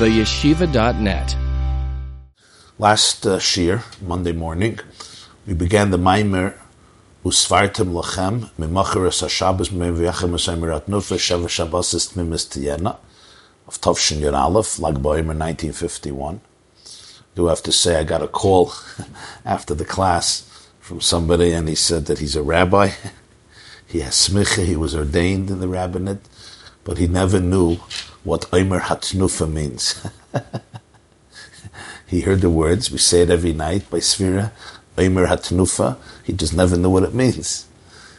theyeshiva.net. Last uh, Shir, Monday morning, we began the Maimer Usvartim Lachem Mimacharis HaShabbos Meviachem Esemirat Nufa Sheva Shabbosis Tmimis Tiyena of Tovshin Yer Aleph, Lag Boimer 1951. Do have to say I got a call after the class from somebody and he said that he's a rabbi. he has smicha, he was ordained in the rabbinate, but he never knew what Omer Hatnufa means. he heard the words, we say it every night by Sfira, Omer Hatnufa, he just never knew what it means.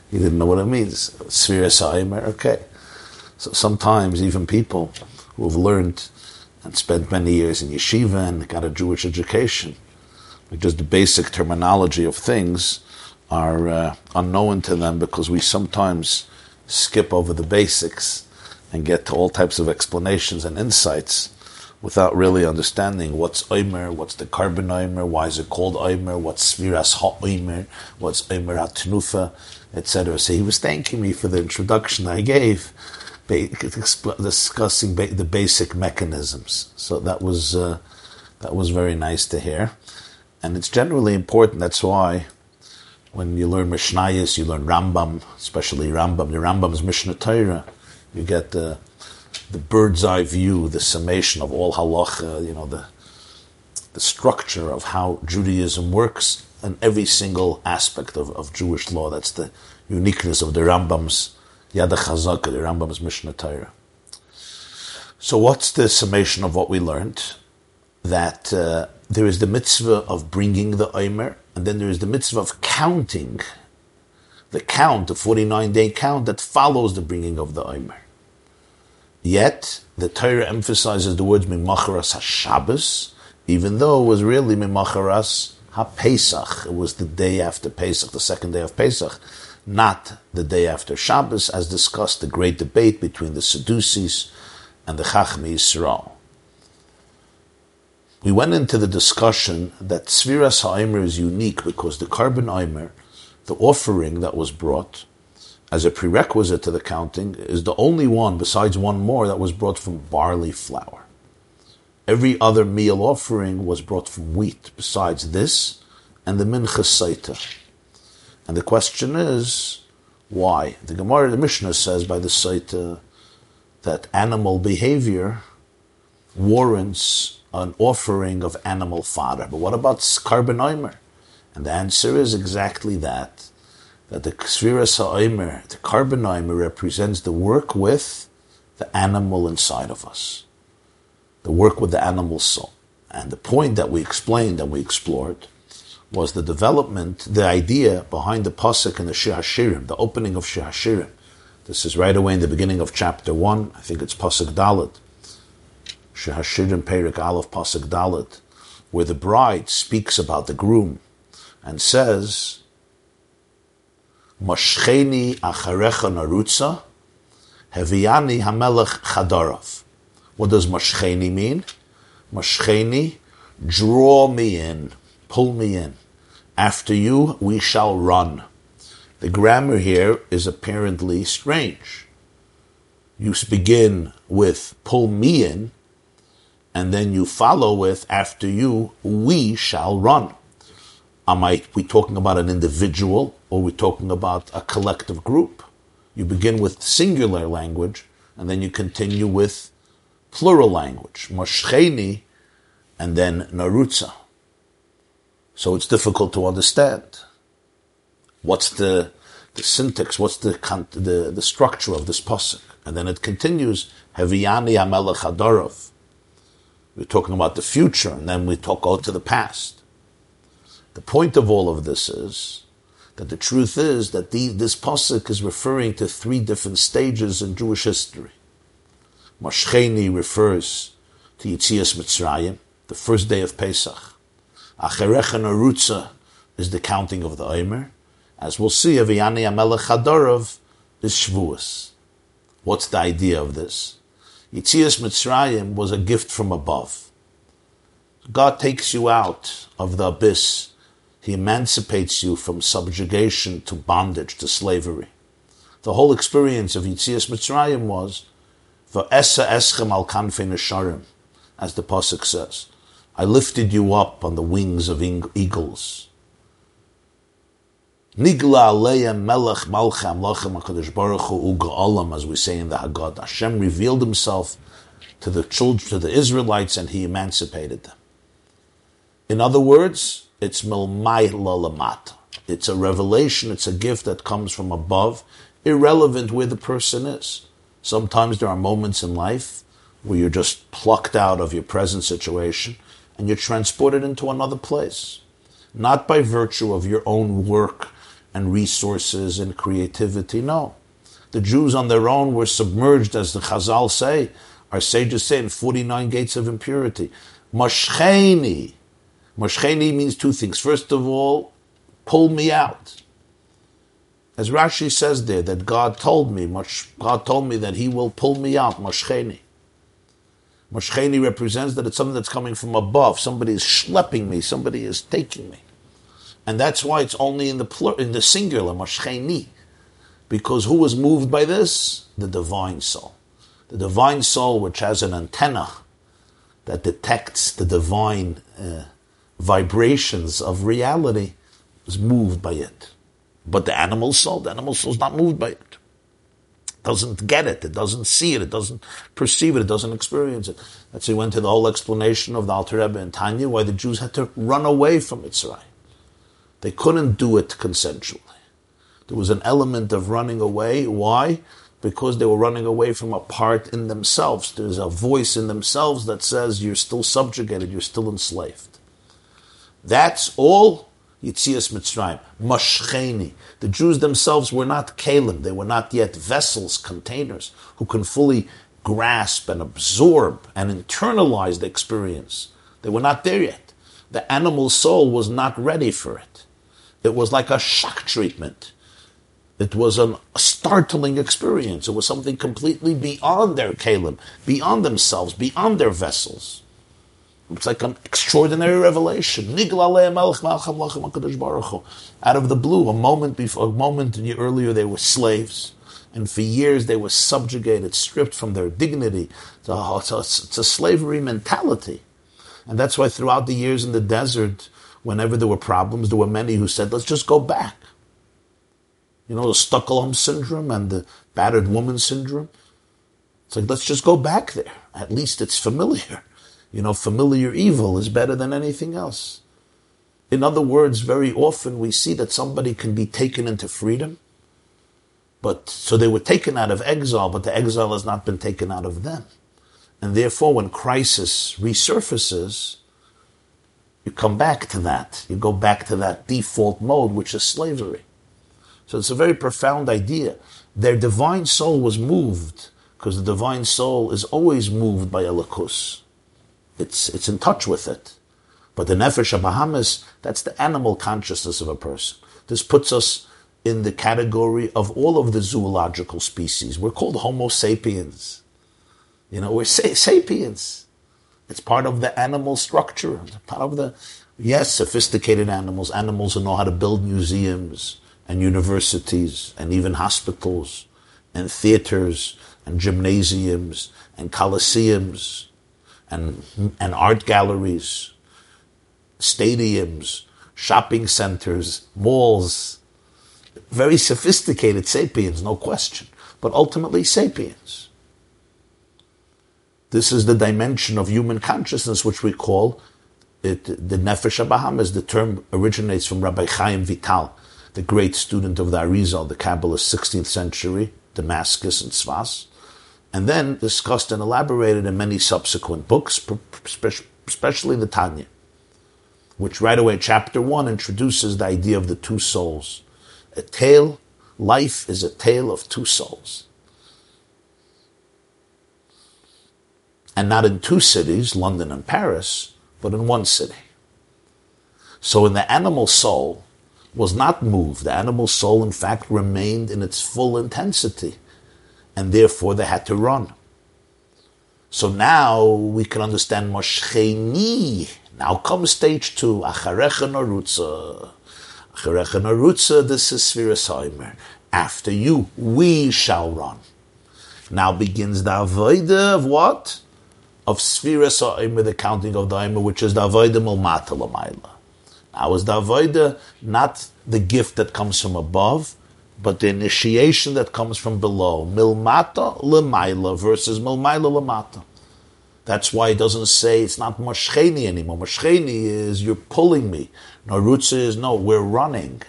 He didn't know what it means. Sfira Sa'imer, okay. So sometimes even people who have learned and spent many years in yeshiva and got a Jewish education, just the basic terminology of things are uh, unknown to them because we sometimes skip over the basics and get to all types of explanations and insights without really understanding what's Omer, what's the korban Omer, why is it called Omer, what's Sviras Ha Omer, what's Omer HaTnufa, etc. So he was thanking me for the introduction I gave, discussing the basic mechanisms. So that was uh, that was very nice to hear, and it's generally important. That's why when you learn Mishnayos, you learn Rambam, especially Rambam. The Rambam's Mishnah Torah you get the the bird's eye view, the summation of all halacha, you know, the the structure of how Judaism works in every single aspect of, of Jewish law. That's the uniqueness of the Rambam's Yad HaChazaka, the Rambam's Mishnah Torah. So what's the summation of what we learned? That uh, there is the mitzvah of bringing the Omer, and then there is the mitzvah of counting the count, the 49 day count that follows the bringing of the Omer. Yet, the Torah emphasizes the words Mimacharas HaShabbos, even though it was really Mimacharas HaPesach. It was the day after Pesach, the second day of Pesach, not the day after Shabbos, as discussed the great debate between the Sadducees and the Chachmi Yisrael. We went into the discussion that Tzviras HaOmer is unique because the korban Omer the offering that was brought as a prerequisite to the counting is the only one, besides one more, that was brought from barley flour. Every other meal offering was brought from wheat, besides this and the mincha saita. And the question is, why? The Gemara, the Mishnah says by the saita that animal behavior warrants an offering of animal fodder. But what about korban oimer? And the answer is exactly that. That the Ksvira Sa'omer, the korban oimer, represents the work with the animal inside of us. The work with the animal soul. And the point that we explained and we explored was the development, the idea behind the Pasuk and the Shir HaShirim, the opening of Shir HaShirim. This is right away in the beginning of chapter 1. I think it's Pasuk Dalit. Shir HaShirim Perik Aleph Pasuk Dalit, where the bride speaks about the groom and says, Moshcheni acharecha narutza, heviani hamelech chadarov. What does moshcheni mean? Moshcheni, draw me in, pull me in. After you, we shall run. The grammar here is apparently strange. You begin with pull me in, and then you follow with after you, we shall run. Am I we talking about an individual or we talking about a collective group? You begin with singular language and then you continue with plural language, moshcheni, and then narutza. So it's difficult to understand. What's the, the syntax? What's the, the, the structure of this pasuk? And then it continues, Heviani. We're talking about the future, and then we talk out to the past. The point of all of this is that the truth is that the, this pasuk is referring to three different stages in Jewish history. Mashcheni refers to Yitzias Mitzrayim, the first day of Pesach. Acharecha Narutza is the counting of the Omer. As we'll see, Heviani Hamelech Chadarov is Shavuos. What's the idea of this? Yitzias Mitzrayim was a gift from above. God takes you out of the abyss he emancipates you from subjugation to bondage, to slavery. The whole experience of Yitzias Mitzrayim was, Esa eschem al kanfei nesharim. as the Pasuk says. I lifted you up on the wings of eagles. Nigla aleim melech malcham lachem HaKadosh Baruch Hu as we say in the Haggadah. Hashem revealed himself to the children, to the Israelites, and he emancipated them. In other words, it's lalamata. It's a revelation, it's a gift that comes from above, irrelevant where the person is. Sometimes there are moments in life where you're just plucked out of your present situation and you're transported into another place. Not by virtue of your own work and resources and creativity. No. The Jews on their own were submerged, as the Chazal say, our sages say, in 49 gates of impurity. Mashcheni. Mashcheni means two things. First of all, pull me out. As Rashi says there, that God told me, God told me that He will pull me out, Mashcheni. Mashcheni represents that it's something that's coming from above. Somebody is schlepping me. Somebody is taking me and that's why it's only in the plur- in the singular, mashcheni, because who was moved by this? The divine soul, the divine soul, which has an antenna that detects the divine uh, vibrations of reality, is moved by it. But the animal soul, the animal soul is not moved by it. Doesn't get it, it doesn't see it, it doesn't perceive it, it doesn't experience it. That's why he went to the whole explanation of the Alter Rebbe and Tanya, why the Jews had to run away from Mitzrayim. They couldn't do it consensually. There was an element of running away. Why? Because they were running away from a part in themselves. There's a voice in themselves that says you're still subjugated, you're still enslaved. That's all Yitzias Mitzrayim. Mashcheni. The Jews themselves were not kalim. They were not yet vessels, containers, who can fully grasp and absorb and internalize the experience. They were not there yet. The animal soul was not ready for it. It was like a shock treatment. It was a startling experience. It was something completely beyond their kalim, beyond themselves, beyond their vessels. It's like an extraordinary revelation. Out of the blue, a moment before, a moment earlier, they were slaves, and for years they were subjugated, stripped from their dignity. It's a, it's a, it's a slavery mentality, and that's why throughout the years in the desert, whenever there were problems, there were many who said, let's just go back. You know, the Stockholm syndrome and the battered woman syndrome. It's like, let's just go back there. At least it's familiar. You know, familiar evil is better than anything else. In other words, very often we see that somebody can be taken into freedom, but so they were taken out of exile, but the exile has not been taken out of them. And therefore, when crisis resurfaces, you come back to that. You go back to that default mode, which is slavery. So it's a very profound idea. Their divine soul was moved because the divine soul is always moved by Elikus. It's, it's in touch with it. But the Nefesh Bahamis, that's the animal consciousness of a person. This puts us in the category of all of the zoological species. We're called Homo sapiens. You know, we're sa- sapiens. It's part of the animal structure. It's part of the, yes, sophisticated animals, animals who know how to build museums and universities and even hospitals and theaters and gymnasiums and coliseums and, and art galleries, stadiums, shopping centers, malls. Very sophisticated sapiens, no question, but ultimately sapiens. This is the dimension of human consciousness, which we call it, the Nefesh Bahamis. The term originates from Rabbi Chaim Vital, the great student of the Arizal, the Kabbalist, 16th century, Damascus and Sfas, and then discussed and elaborated in many subsequent books, especially the Tanya, which right away, chapter one, introduces the idea of the two souls. A tale, life is a tale of two souls. and not in two cities, London and Paris, but in one city. So in the animal soul was not moved. The animal soul, in fact, remained in its full intensity, and therefore they had to run. So now we can understand Moshcheni. Now comes stage two, Acharecha Narutza. Acharecha Narutza, this is Svirasaimer. After you, we shall run. Now begins the avodah of what? of Sphira Sa'im, the counting of the Aimer, which is the Avoida Milmata Lamaila. Now, is the Avoida not the gift that comes from above, but the initiation that comes from below? Milmata Lamaila versus Milmaila Lamata. That's why it doesn't say it's not Mashcheni anymore. Mashcheni is you're pulling me. Narutza is no, we're running.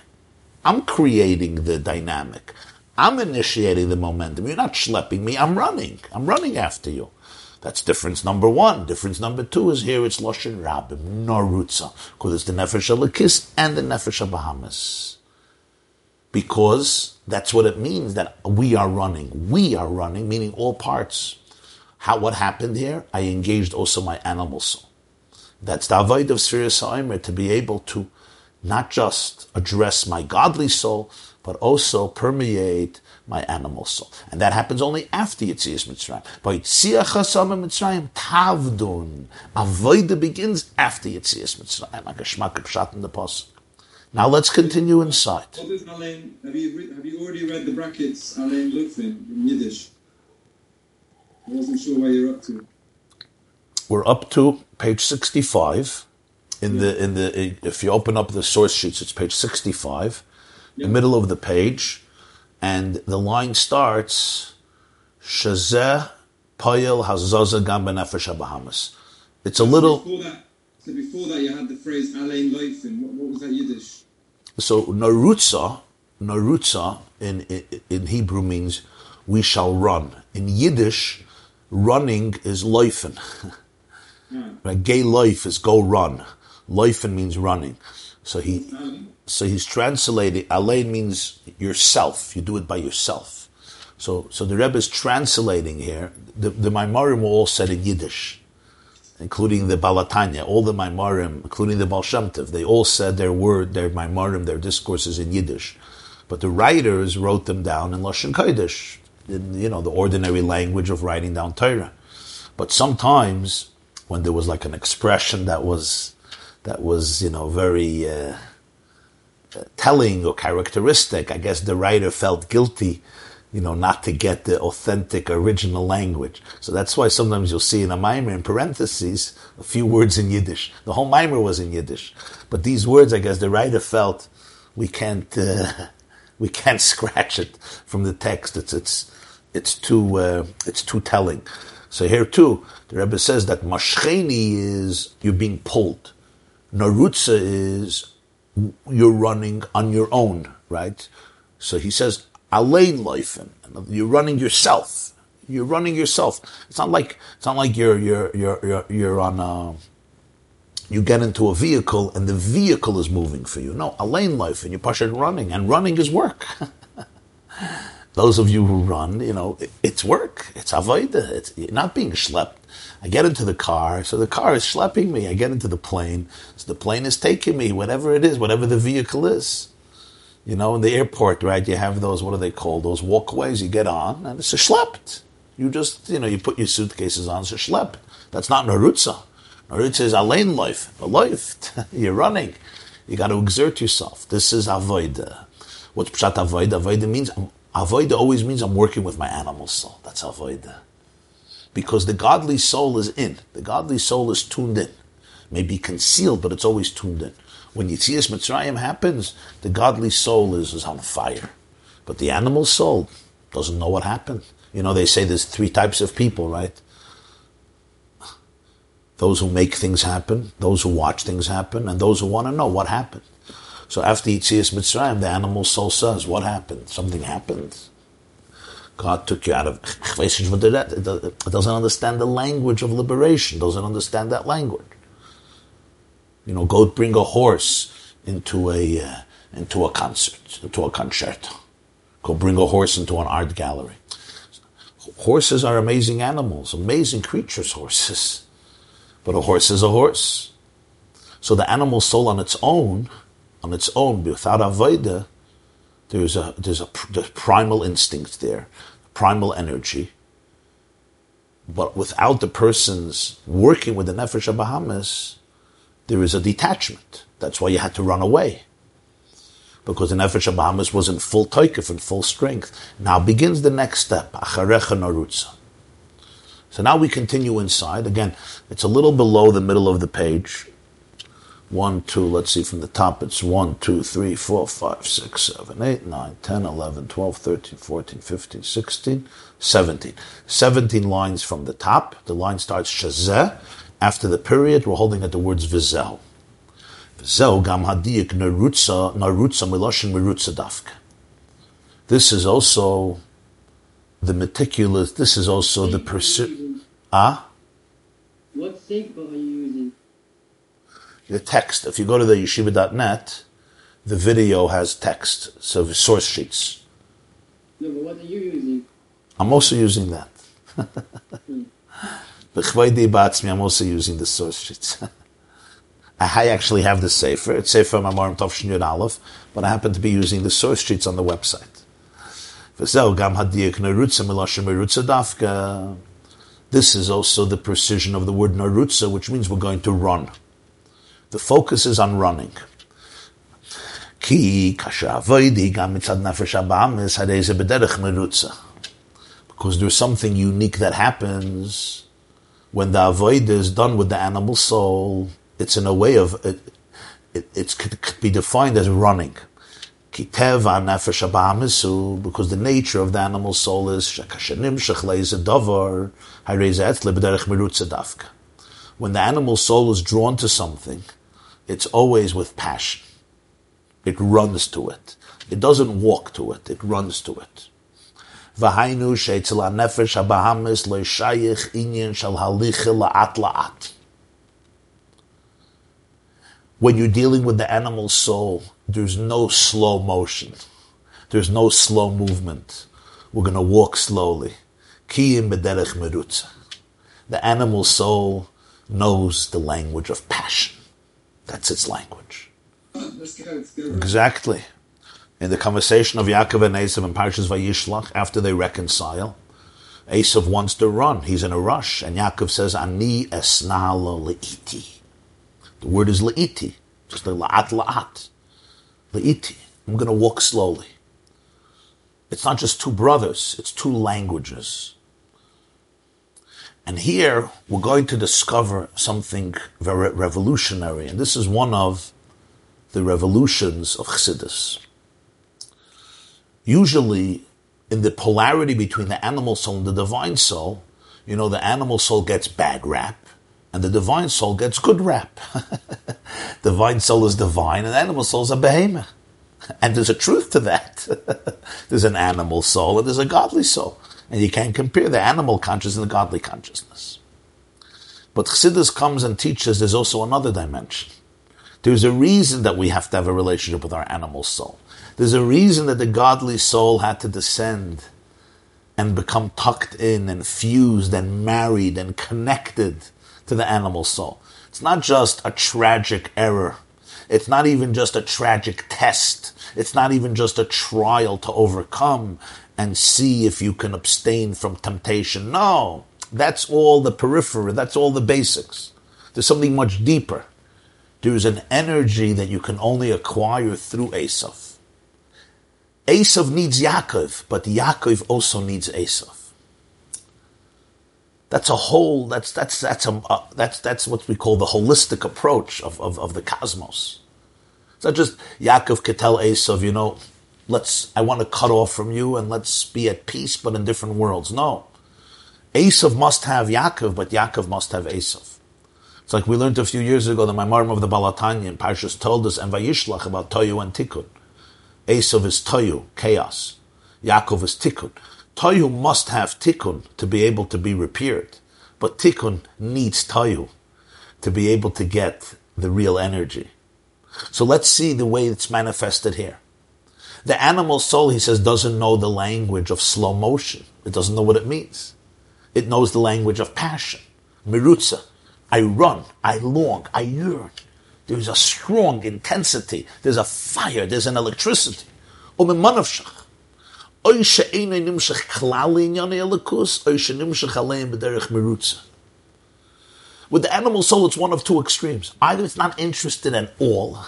I'm creating the dynamic. I'm initiating the momentum. You're not schlepping me. I'm running. I'm running after you. That's difference number one. Difference number two is here it's Loshen Rabim, Norutza, because it's the Nefesh Alakis and the Nefesh Bahamis. Because that's what it means that we are running. We are running, meaning all parts. How, what happened here? I engaged also my animal soul. That's the avoid of Sirius Aimer to be able to not just address my godly soul, but also permeate my animal soul. And that happens only after Yitzias Mitzrayim. By Yitzias Chasam Mitzrayim, Tavdun. Avoida begins after Yitzias Mitzrayim. Like a shmak in the pasuk. Now let's continue inside. What is Alain? Have you, have you already read the brackets Alain Lufin in Yiddish? I wasn't sure where you're up to. We're up to page 65. In the in the if you open up the source sheets, it's page 65, the middle of the page and the line starts Shazeh Payel Hazaza Gam Benefesh Bahamis. It's a little. So before that, you had the phrase Alain Leifin. What, what was that Yiddish? So Narutza, Narutza in, in in Hebrew means we shall run. In Yiddish, running is Leifen. Ah. Right? Gay life is go run. Leifen means running. So he, so he's translating. Alain means yourself. You do it by yourself. So, so the Rebbe is translating here. The, the Maimarim were all said in Yiddish, including the Baal HaTanya. All the Maimarim, including the Tov, they all said their word, their Maimarim, their discourses in Yiddish. But the writers wrote them down in Lashon Kodesh, in, you know, the ordinary language of writing down Torah. But sometimes, when there was like an expression that was that was, you know, very uh, telling or characteristic. I guess the writer felt guilty, you know, not to get the authentic original language. So that's why sometimes you'll see in a mimer in parentheses a few words in Yiddish. The whole mimer was in Yiddish, but these words, I guess, the writer felt we can't uh, we can't scratch it from the text. It's it's it's too uh, it's too telling. So here too, the Rebbe says that mashcheni is you're being pulled. Narutza is you're running on your own, right? So he says, Alain Leifen, you're running yourself. You're running yourself. It's not like it's not like you're you're you're you're, you're on a you get into a vehicle and the vehicle is moving for you. No, Alain Leifen, you're pushing running, and running is work. Those of you who run, you know, it, it's work. It's avoida. It's not being schlepped. I get into the car, so the car is schlepping me. I get into the plane, so the plane is taking me, whatever it is, whatever the vehicle is. You know, in the airport, right, you have those, what are they called? Those walkways you get on, and it's a schlepped. You just, you know, you put your suitcases on, it's a schlepp. That's not Narutza. Narutza is Alain life, a life. You're running. You got to exert yourself. This is avoida. What's pshat avoida? Avoida means, avoida always means I'm working with my animal soul. That's avoida because the godly soul is in. The godly soul is tuned in. May be concealed, but it's always tuned in. When Yitzias Mitzrayim happens, the godly soul is, is on fire. But the animal soul doesn't know what happened. You know, they say there's three types of people, right? Those who make things happen, those who watch things happen, and those who want to know what happened. So after Yitzias Mitzrayim, the animal soul says, what happened? Something happened. God took you out of it doesn't understand the language of liberation, doesn't understand that language. You know, go bring a horse into a uh, into a concert, into a concerto. Go bring a horse into an art gallery. Horses are amazing animals, amazing creatures, horses. But a horse is a horse. So the animal soul on its own, on its own, without avoida, there's a there's a there's primal instinct there primal energy. But without the person's working with the Nefesh Bahamis, there is a detachment. That's why you had to run away. Because the Nefesh Bahamis was in full taikif, in full strength. Now begins the next step, Acharecha Narutza. So now we continue inside. Again, it's a little below the middle of the page. One, two, let's see from the top, it's 1, 2, 3, 4, 5, 6, 7, 8, 9, 10, 11, 12, 13, 14, 15, 16, 17. 17 lines from the top. The line starts shazeh. After the period, we're holding at the words vizel. Vizel gam hadiyik narutza, narutza miloshin mirutza dafka. This is also the meticulous, this is also the pursuit. Ah? What safeguard are you using? the text. If you go to the yeshiva.net, the video has text, so the source sheets. No, but what are you using? I'm also using that. B'chvaydi ba'atzmi, I'm also using the source sheets. I actually have the Sefer. It's Sefer Mamorim Tovshin Yud Aleph, but I happen to be using the source sheets on the website. This is also the precision of the word narutza, which means we're going to run. The focus is on running. Because there's something unique that happens when the avoid is done with the animal soul. It's in a way of it. It, it could, could be defined as running. Because the nature of the animal soul is. When the animal soul is drawn to something, it's always with passion. It runs to it. It doesn't walk to it. It runs to it. V'hainu sheitzel nefesh habahamis lo inyan shal halicha la'at la'at. When you're dealing with the animal soul, there's no slow motion. There's no slow movement. We're going to walk slowly. Kiyim merutza. The animal soul knows the language of passion. That's its language. Let's go, let's go. Exactly. In the conversation of Yaakov and Esav in Parshas Vayishlach, after they reconcile, Esav wants to run. He's in a rush. And Yaakov says, Ani esnala le'iti. The word is le'iti. Just like la'at la'at. Le'iti. I'm going to walk slowly. It's not just two brothers, it's two languages. And here we're going to discover something very revolutionary, and this is one of the revolutions of Chassidus. Usually, in the polarity between the animal soul and the divine soul, you know, the animal soul gets bad rap, and the divine soul gets good rap. divine soul is divine, and animal soul is a behemoth. And there's a truth to that. there's an animal soul and there's a godly soul. And you can't compare the animal consciousness and the godly consciousness. But Chassidus comes and teaches there's also another dimension. There's a reason that we have to have a relationship with our animal soul. There's a reason that the godly soul had to descend and become tucked in and fused and married and connected to the animal soul. It's not just a tragic error. It's not even just a tragic test. It's not even just a trial to overcome and see if you can abstain from temptation. No, that's all the periphery. That's all the basics. There's something much deeper. There's an energy that you can only acquire through Esav. Esav needs Yaakov, but Yaakov also needs Esav. That's a whole. That's that's that's a uh, that's that's what we call the holistic approach of, of, of the cosmos. It's not just Yaakov could tell Esav, you know, let's I want to cut off from you and let's be at peace, but in different worlds. No, Esav must have Yaakov, but Yaakov must have Esav. It's like we learned a few years ago that my marm of the Baal HaTanya in Parshas Toldos and Vayishlach about Toyu and Tikkun. Esav is Toyu, chaos. Yaakov is Tikkun. Toyu must have Tikkun to be able to be repaired, but Tikkun needs Toyu to be able to get the real energy. So let's see the way it's manifested here. The animal soul, he says, doesn't know the language of slow motion. It doesn't know what it means. It knows the language of passion. Mirutza. I run, I long, I yearn. There's a strong intensity. There's a fire. There's an electricity. Um, merutza. With the animal soul, it's one of two extremes. Either it's not interested at all,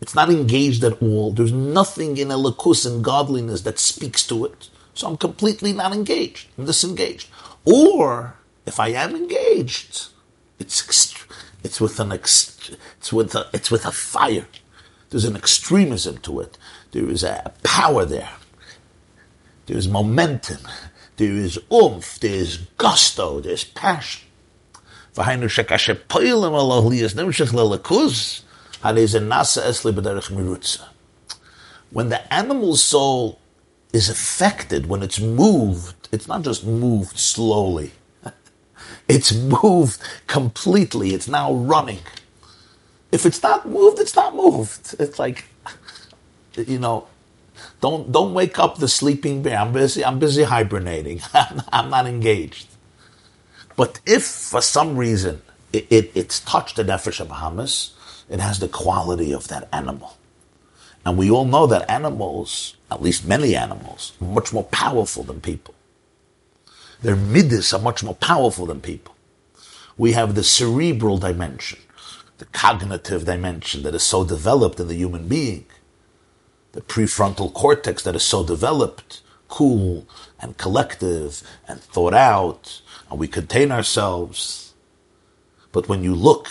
it's not engaged at all. There's nothing in elikus and godliness that speaks to it. So I'm completely not engaged. I'm disengaged. Or if I am engaged, it's ext- it's with an ex- it's with a, it's with a fire. There's an extremism to it. There is a power there. There is momentum. There is oomph. There is gusto. There's passion. When the animal soul is affected, when it's moved, it's not just moved slowly. It's moved completely. It's now running. If it's not moved, it's not moved. It's like, you know, don't don't wake up the sleeping bear. I'm busy. I'm busy hibernating. I'm not engaged. But if for some reason it, it, it's touched the nefesh of Bahamis, it has the quality of that animal. And we all know that animals, at least many animals, are much more powerful than people. Their midas are much more powerful than people. We have the cerebral dimension, the cognitive dimension that is so developed in the human being, the prefrontal cortex that is so developed, cool and collective and thought out, and we contain ourselves. But when you look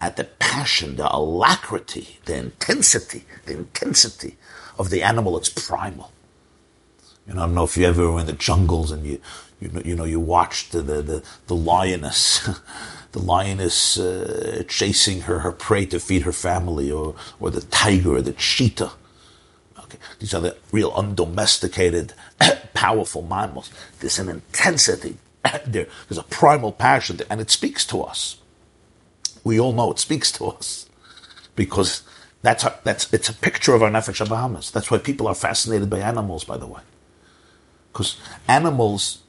at the passion, the alacrity, the intensity, the intensity of the animal, it's primal. You know, I don't know if you ever were in the jungles and you, you know, you know, you watched the the, the, the lioness, the lioness uh, chasing her her prey to feed her family, or or the tiger, or the cheetah. Okay, these are the real undomesticated, powerful mammals. There's an intensity there. There's a primal passion, there, and it speaks to us. We all know it speaks to us because that's our, that's it's a picture of our nefesh Bahamis. That's why people are fascinated by animals, by the way, because animals,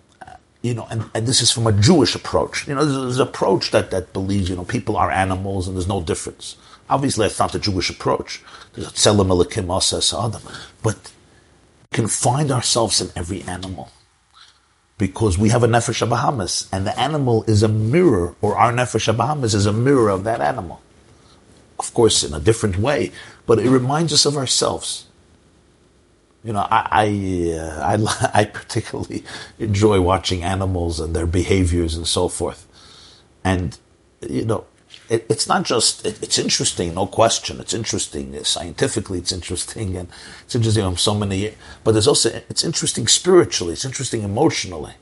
you know, and, and this is from a Jewish approach. You know, there's, there's an approach that that believes you know people are animals and there's no difference. Obviously, that's not the Jewish approach. There's a tzelem elikim adam, but we can find ourselves in every animal because we have a nefesh Bahamis, and the animal is a mirror, or our nefesh Bahamis is a mirror of that animal. Of course, in a different way, but it reminds us of ourselves. You know, I I, uh, I, I particularly enjoy watching animals and their behaviors and so forth, and you know, it, it's not just it, it's interesting, no question. It's interesting scientifically. It's interesting, and it's interesting on so many. But there's also it's interesting spiritually. It's interesting emotionally,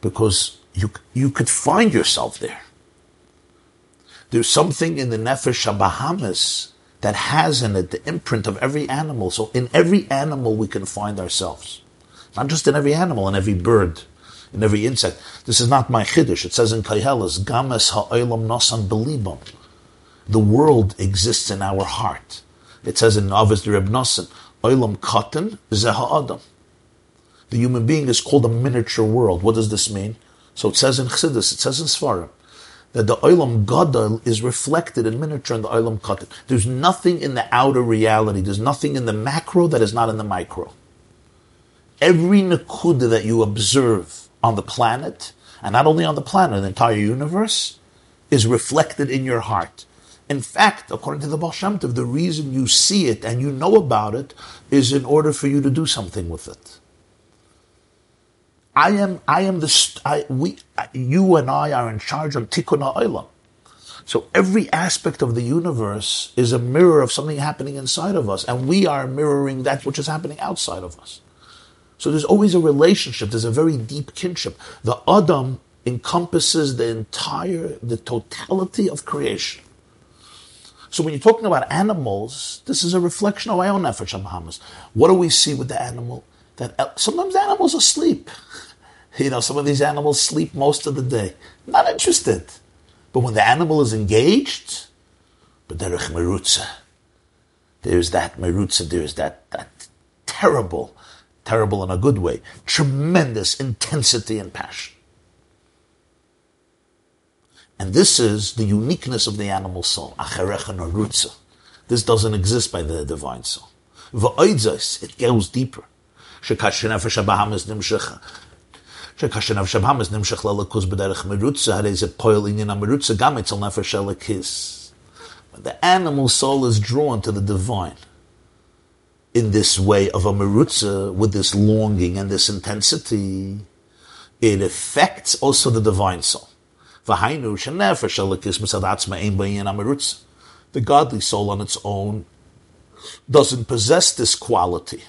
because you you could find yourself there. There's something in the nefesh Bahamis that has in it the imprint of every animal. So in every animal we can find ourselves, not just in every animal, in every bird in every insect. This is not my chiddush. It says in Kaihelis, Games ha'olam nosan belibam. The world exists in our heart. It says in Avos the Reb Nosan, Olam katan zeha adam. The human being is called a miniature world. What does this mean? So it says in Chassidus, it says in Svarim, that the Olam Gadol is reflected in miniature in the Olam Katan. There's nothing in the outer reality. There's nothing in the macro that is not in the micro. Every nakuda that you observe on the planet, and not only on the planet, the entire universe, is reflected in your heart. In fact, according to the Baal Shem Tov, the reason you see it and you know about it is in order for you to do something with it. I am, I am the, I, we, you and I are in charge of Tikkun Ha'olam. So every aspect of the universe is a mirror of something happening inside of us, and we are mirroring that which is happening outside of us. So there's always a relationship. There's a very deep kinship. The Adam encompasses the entire, the totality of creation. So when you're talking about animals, this is a reflection of my own on Bahamis. What do we see with the animal? That uh, sometimes animals are asleep. You know, some of these animals sleep most of the day. Not interested. But when the animal is engaged, merutza, there's that merutza, there's that, that terrible terrible in a good way, tremendous intensity and passion. And this is the uniqueness of the animal soul. This doesn't exist by the divine soul. It goes deeper. שכאשר נפש הבאמס נמשך ללכוס בדרך מרוצה, הרי זה פועל עניין המרוצה גם אצל נפש הלכיס. When the animal soul is drawn to the divine, in this way of a merutza with this longing and this intensity, it affects also the divine soul. V'hainu shenefesh elikis mitzad ein b'yin amirutz. The godly soul on its own doesn't possess this quality.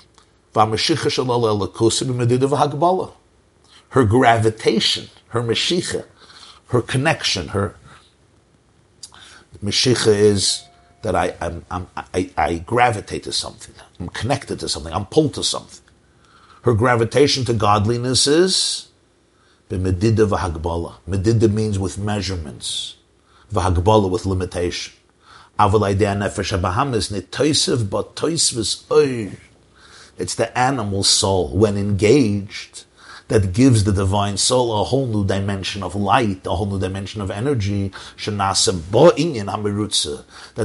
Her gravitation, her meshicha, her connection, her meshicha is that I, I'm, I'm, I, I gravitate to something. I'm connected to something. I'm pulled to something. Her gravitation to godliness is b'medida v'hagbala. Medida means with measurements. V'hagbala with limitation. It's the animal soul when engaged that gives the divine soul a whole new dimension of light, a whole new dimension of energy, that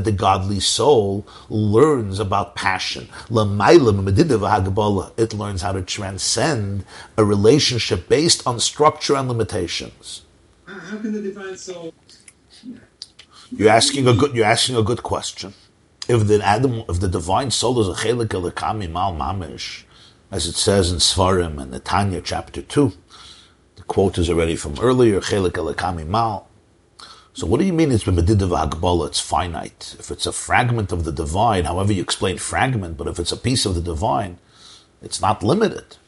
the godly soul learns about passion. It learns how to transcend a relationship based on structure and limitations. How can the divine soul? You're asking a good. You're asking a good question. If the Adam, if the divine soul is a chelik mal mamish, as it says in Svarim and in Tanya chapter 2. The quote is already from earlier, Chelik Mal. So what do you mean it's B'medidav Hagbala, it's finite? If it's a fragment of the divine, however you explain fragment, but if it's a piece of the divine, it's not limited.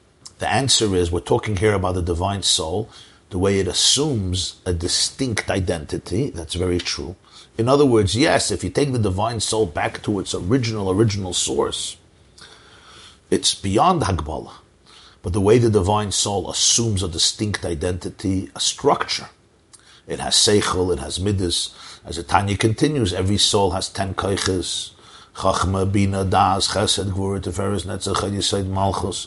The answer is we're talking here about the divine soul, the way it assumes a distinct identity. That's very true. In other words, yes, if you take the divine soul back to its original, original source, it's beyond Hagbala. But the way the divine soul assumes a distinct identity, a structure, it has seichel, it has midas. As the Tanya continues, every soul has ten kaiches, chachma, bina, das, chesed, gvur, teferes, netzach, yisaid, malchus,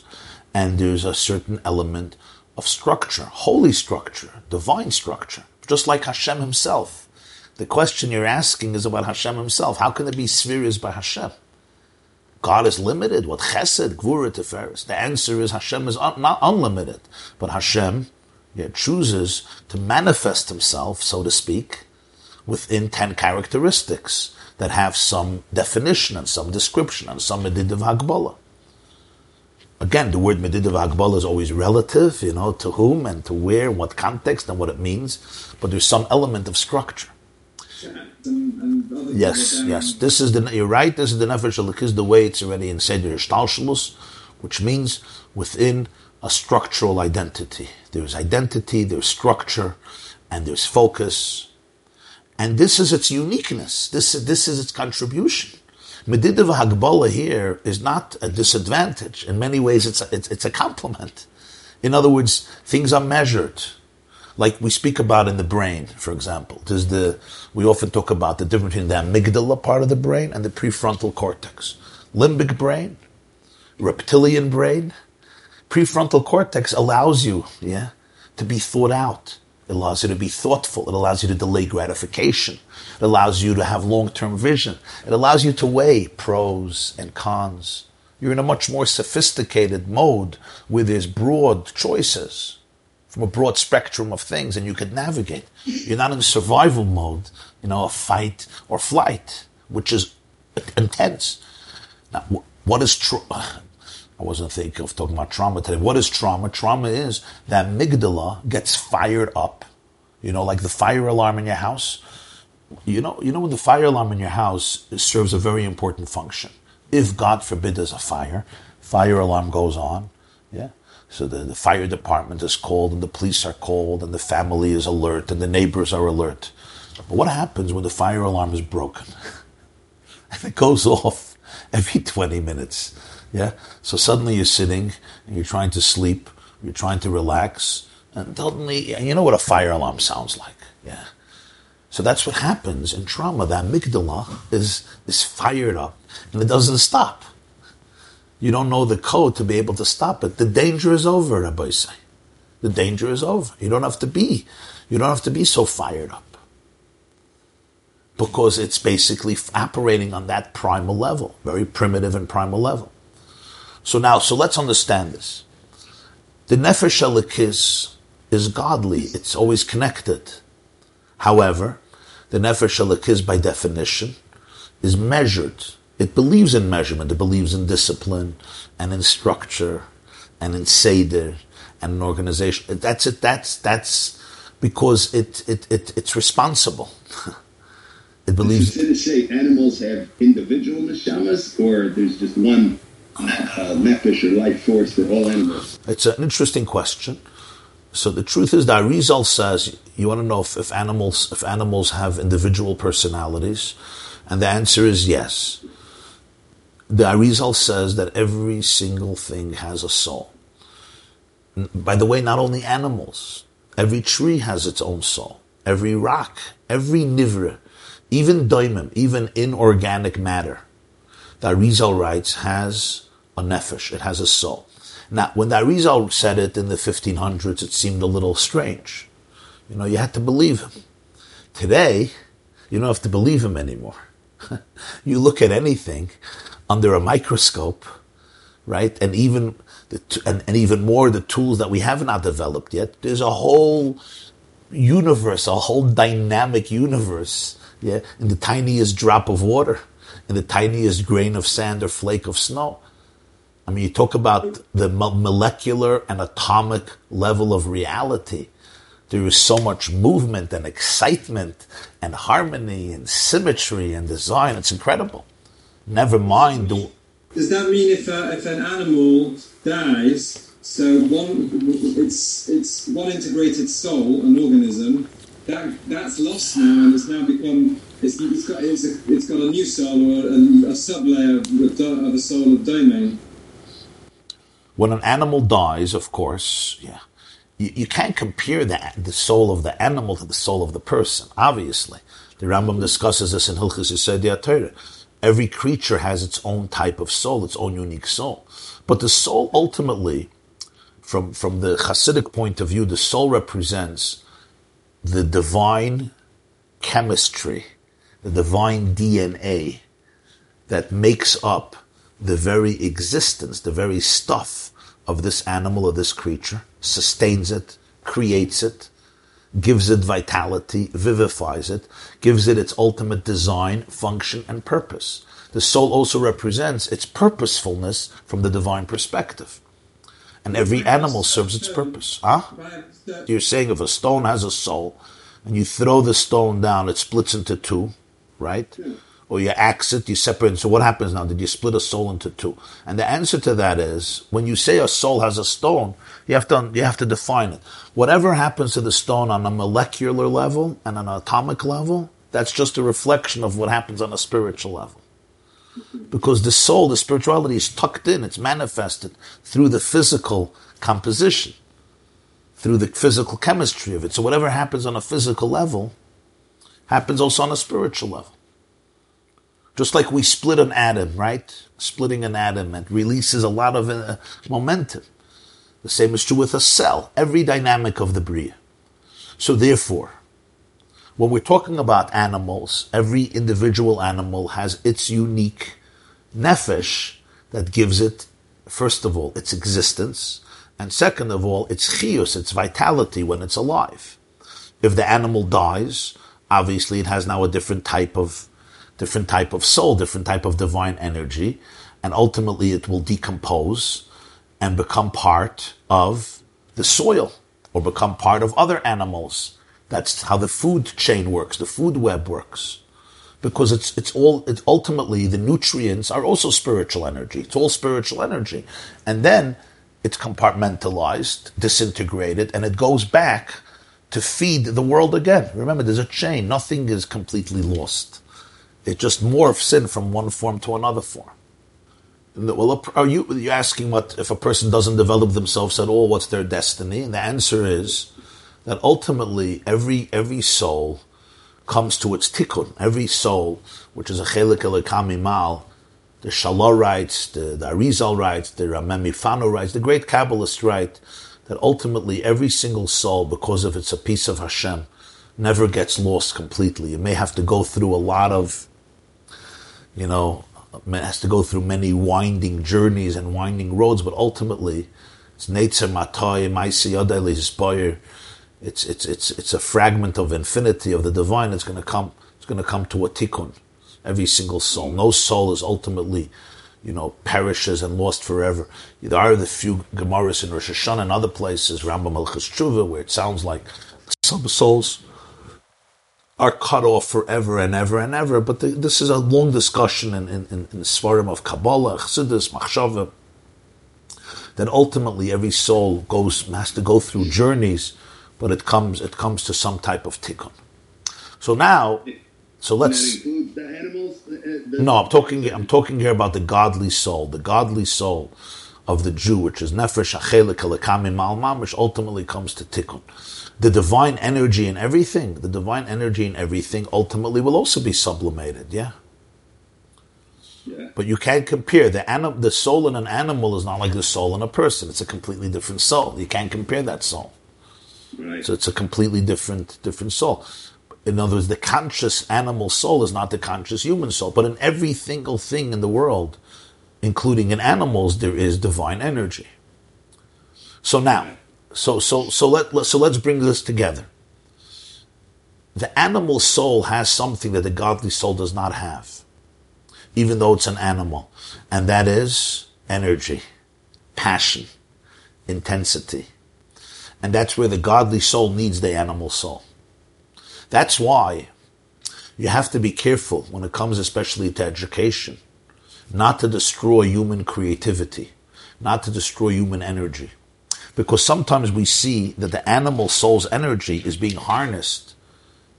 and there's a certain element of structure, holy structure, divine structure, just like Hashem himself. The question you're asking is about Hashem himself. How can there be spheres by Hashem? God is limited. What chesed, gvura, teferes? The answer is Hashem is un- not unlimited, but Hashem yeah, chooses to manifest Himself, so to speak, within ten characteristics that have some definition and some description and some medidav hagbala. Again, the word medidav hagbala is always relative, you know, to whom and to where, what context and what it means, but there's some element of structure. Yes, yes. This is the you're right. This is the nefesh is the way it's already in Seder Shtalshalus, which means within a structural identity. There's identity, there's structure, and there's focus, and this is its uniqueness. This this is its contribution. Medidav Hagbala here is not a disadvantage. In many ways, it's a, it's, it's a compliment. In other words, things are measured like we speak about in the brain, for example. There's the we often talk about the difference between the amygdala part of the brain and the prefrontal cortex. Limbic brain, reptilian brain, prefrontal cortex allows you, yeah, to be thought out. It allows you to be thoughtful. It allows you to delay gratification. It allows you to have long-term vision. It allows you to weigh pros and cons. You're in a much more sophisticated mode where there's broad choices from a broad spectrum of things and you could navigate. You're not in survival mode, you know, a fight or flight, which is intense. Now, what is trauma? I wasn't thinking of talking about trauma today. What is trauma? Trauma is that amygdala gets fired up. You know, like the fire alarm in your house. You know, you know when the fire alarm in your house serves a very important function. If God forbid there's a fire, fire alarm goes on. So the, the fire department is called and the police are called and the family is alert and the neighbors are alert. But what happens when the fire alarm is broken? and it goes off every 20 minutes. Yeah. So suddenly you're sitting and you're trying to sleep, you're trying to relax, and suddenly, you know what a fire alarm sounds like. Yeah. So that's what happens in trauma. That amygdala is, is fired up and it doesn't stop. You don't know the code to be able to stop it. The danger is over, Rabbi say. The danger is over. You don't have to be, you don't have to be so fired up. Because it's basically operating on that primal level, very primitive and primal level. So now, so let's understand this. The nefesh elikis is godly. It's always connected. However, the nefesh elikis, by definition, is measured it believes in measurement. It believes in discipline and in structure and in seder and an organization. That's it. That's that's because it it, it it's responsible. it believes. Did it say animals have individual neshamas, or there's just one uh, nefesh or life force for all animals? It's an interesting question. So the truth is that Rizal says you want to know if, if animals if animals have individual personalities, and the answer is yes. The Arizal says that every single thing has a soul. By the way, not only animals, every tree has its own soul. Every rock, every nivra, even daimim, even inorganic matter, the Arizal writes, has a nefesh, it has a soul. Now, when the Arizal said it in the 1500s, it seemed a little strange. You know, you had to believe him. Today, you don't have to believe him anymore. you look at anything under a microscope, right? And even the, and, and even more the tools that we have not developed yet. There's a whole universe, a whole dynamic universe, yeah, in the tiniest drop of water, in the tiniest grain of sand or flake of snow. I mean, you talk about the molecular and atomic level of reality. There is so much movement and excitement and harmony and symmetry and design. It's incredible. Never mind the. Does that mean if, uh, if an animal dies, so one it's it's one integrated soul, an organism, that that's lost now and it's now become it's, it's got it's, a, it's got a new soul or a, a sub layer of, of a soul of domain. When an animal dies, of course, yeah, you, you can't compare the, the soul of the animal to the soul of the person. Obviously, the Rambam discusses this in Hilchis Yisod Torah. Every creature has its own type of soul, its own unique soul. But the soul ultimately, from, from the Hasidic point of view, the soul represents the divine chemistry, the divine DNA that makes up the very existence, the very stuff of this animal or this creature, sustains it, creates it, gives it vitality, vivifies it, gives it its ultimate design, function, and purpose. The soul also represents its purposefulness from the divine perspective. And every animal serves its purpose. Huh? You're saying if a stone has a soul and you throw the stone down, it splits into two, right? Or you axe it, you separate it. So what happens now? Did you split a soul into two? And the answer to that is when you say a soul has a stone, you have to you have to define it. Whatever happens to the stone on a molecular level and an atomic level, that's just a reflection of what happens on a spiritual level. Because the soul, the spirituality is tucked in, it's manifested through the physical composition, through the physical chemistry of it. So whatever happens on a physical level happens also on a spiritual level. Just like we split an atom, right? Splitting an atom, it releases a lot of uh, momentum. The same is true with a cell, every dynamic of the Bria. So therefore, when we're talking about animals, every individual animal has its unique nefesh that gives it, first of all, its existence, and second of all, its chius, its vitality when it's alive. If the animal dies, obviously it has now a different type of different type of soul, different type of divine energy, and ultimately it will decompose and become part of the soil or become part of other animals. That's how the food chain works, the food web works. Because it's, it's all, it's ultimately the nutrients are also spiritual energy. It's all spiritual energy. And then it's compartmentalized, disintegrated, and it goes back to feed the world again. Remember, there's a chain. Nothing is completely lost. It just morphs in from one form to another form. Well, are you, you asking what if a person doesn't develop themselves at all? What's their destiny? And the answer is that ultimately every every soul comes to its tikkun. Every soul, which is a chelik elikami mal, the Shalor writes, the, the Arizal writes, the Rama MiFano writes, the great Kabbalist write that ultimately every single soul, because of it's a piece of Hashem, never gets lost completely. It may have to go through a lot of, you know, has to go through many winding journeys and winding roads, but ultimately, it's Netzer Matoy, Maisi Yodel It's it's it's it's a fragment of infinity of the divine. It's going to come. It's going to come to a tikkun. Every single soul. No soul is ultimately you know, perishes and lost forever. There are the few Gemaras in Rosh Hashanah and other places, Rambam Malchus Tshuva, where it sounds like some souls are cut off forever and ever and ever. But the, this is a long discussion in, in, in, in the Svarim of Kabbalah, Chassidus, Machshava, that ultimately every soul goes has to go through journeys, but it comes it comes to some type of tikkun. So now, so let's. includes the animals. uh, uh, the- No, I'm talking. I'm talking here about the godly soul, the godly soul of the Jew, which is nefesh achelik elakamin malmam, which ultimately comes to tikkun. The divine energy in everything, the divine energy in everything, ultimately will also be sublimated. Yeah, Yeah. but you can't compare the anim- the soul in an animal is not like the soul in a person. It's a completely different soul. You can't compare that soul. Right. So it's a completely different different soul. In other words, the conscious animal soul is not the conscious human soul. But in every single thing in the world, including in animals, there is divine energy. So now, so so so let, let so let's bring this together. The animal soul has something that the godly soul does not have, even though it's an animal, and that is energy, passion, intensity. And that's where the godly soul needs the animal soul. That's why you have to be careful when it comes especially to education, not to destroy human creativity, not to destroy human energy. Because sometimes we see that the animal soul's energy is being harnessed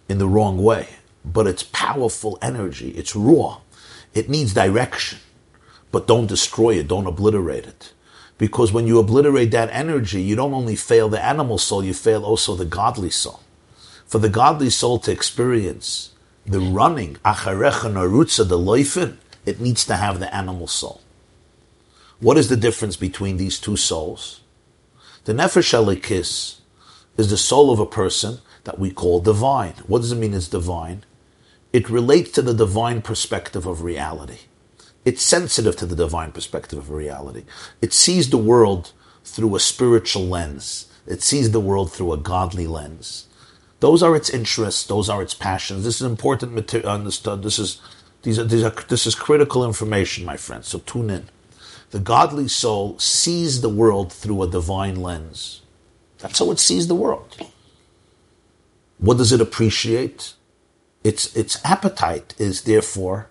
in the wrong way. But it's powerful energy, it's raw, it needs direction. But don't destroy it, don't obliterate it. Because when you obliterate that energy, you don't only fail the animal soul, you fail also the godly soul. For the godly soul to experience the running, acharecha narutza, the loifin, it needs to have the animal soul. What is the difference between these two souls? The nefesh elikis is the soul of a person that we call divine. What does it mean it's divine? It relates to the divine perspective of reality. It's sensitive to the divine perspective of reality. It sees the world through a spiritual lens. It sees the world through a godly lens. Those are its interests. Those are its passions. This is important material. Understood. This is these are, these are this is critical information, my friends. So tune in. The godly soul sees the world through a divine lens. That's how it sees the world. What does it appreciate? Its its appetite is therefore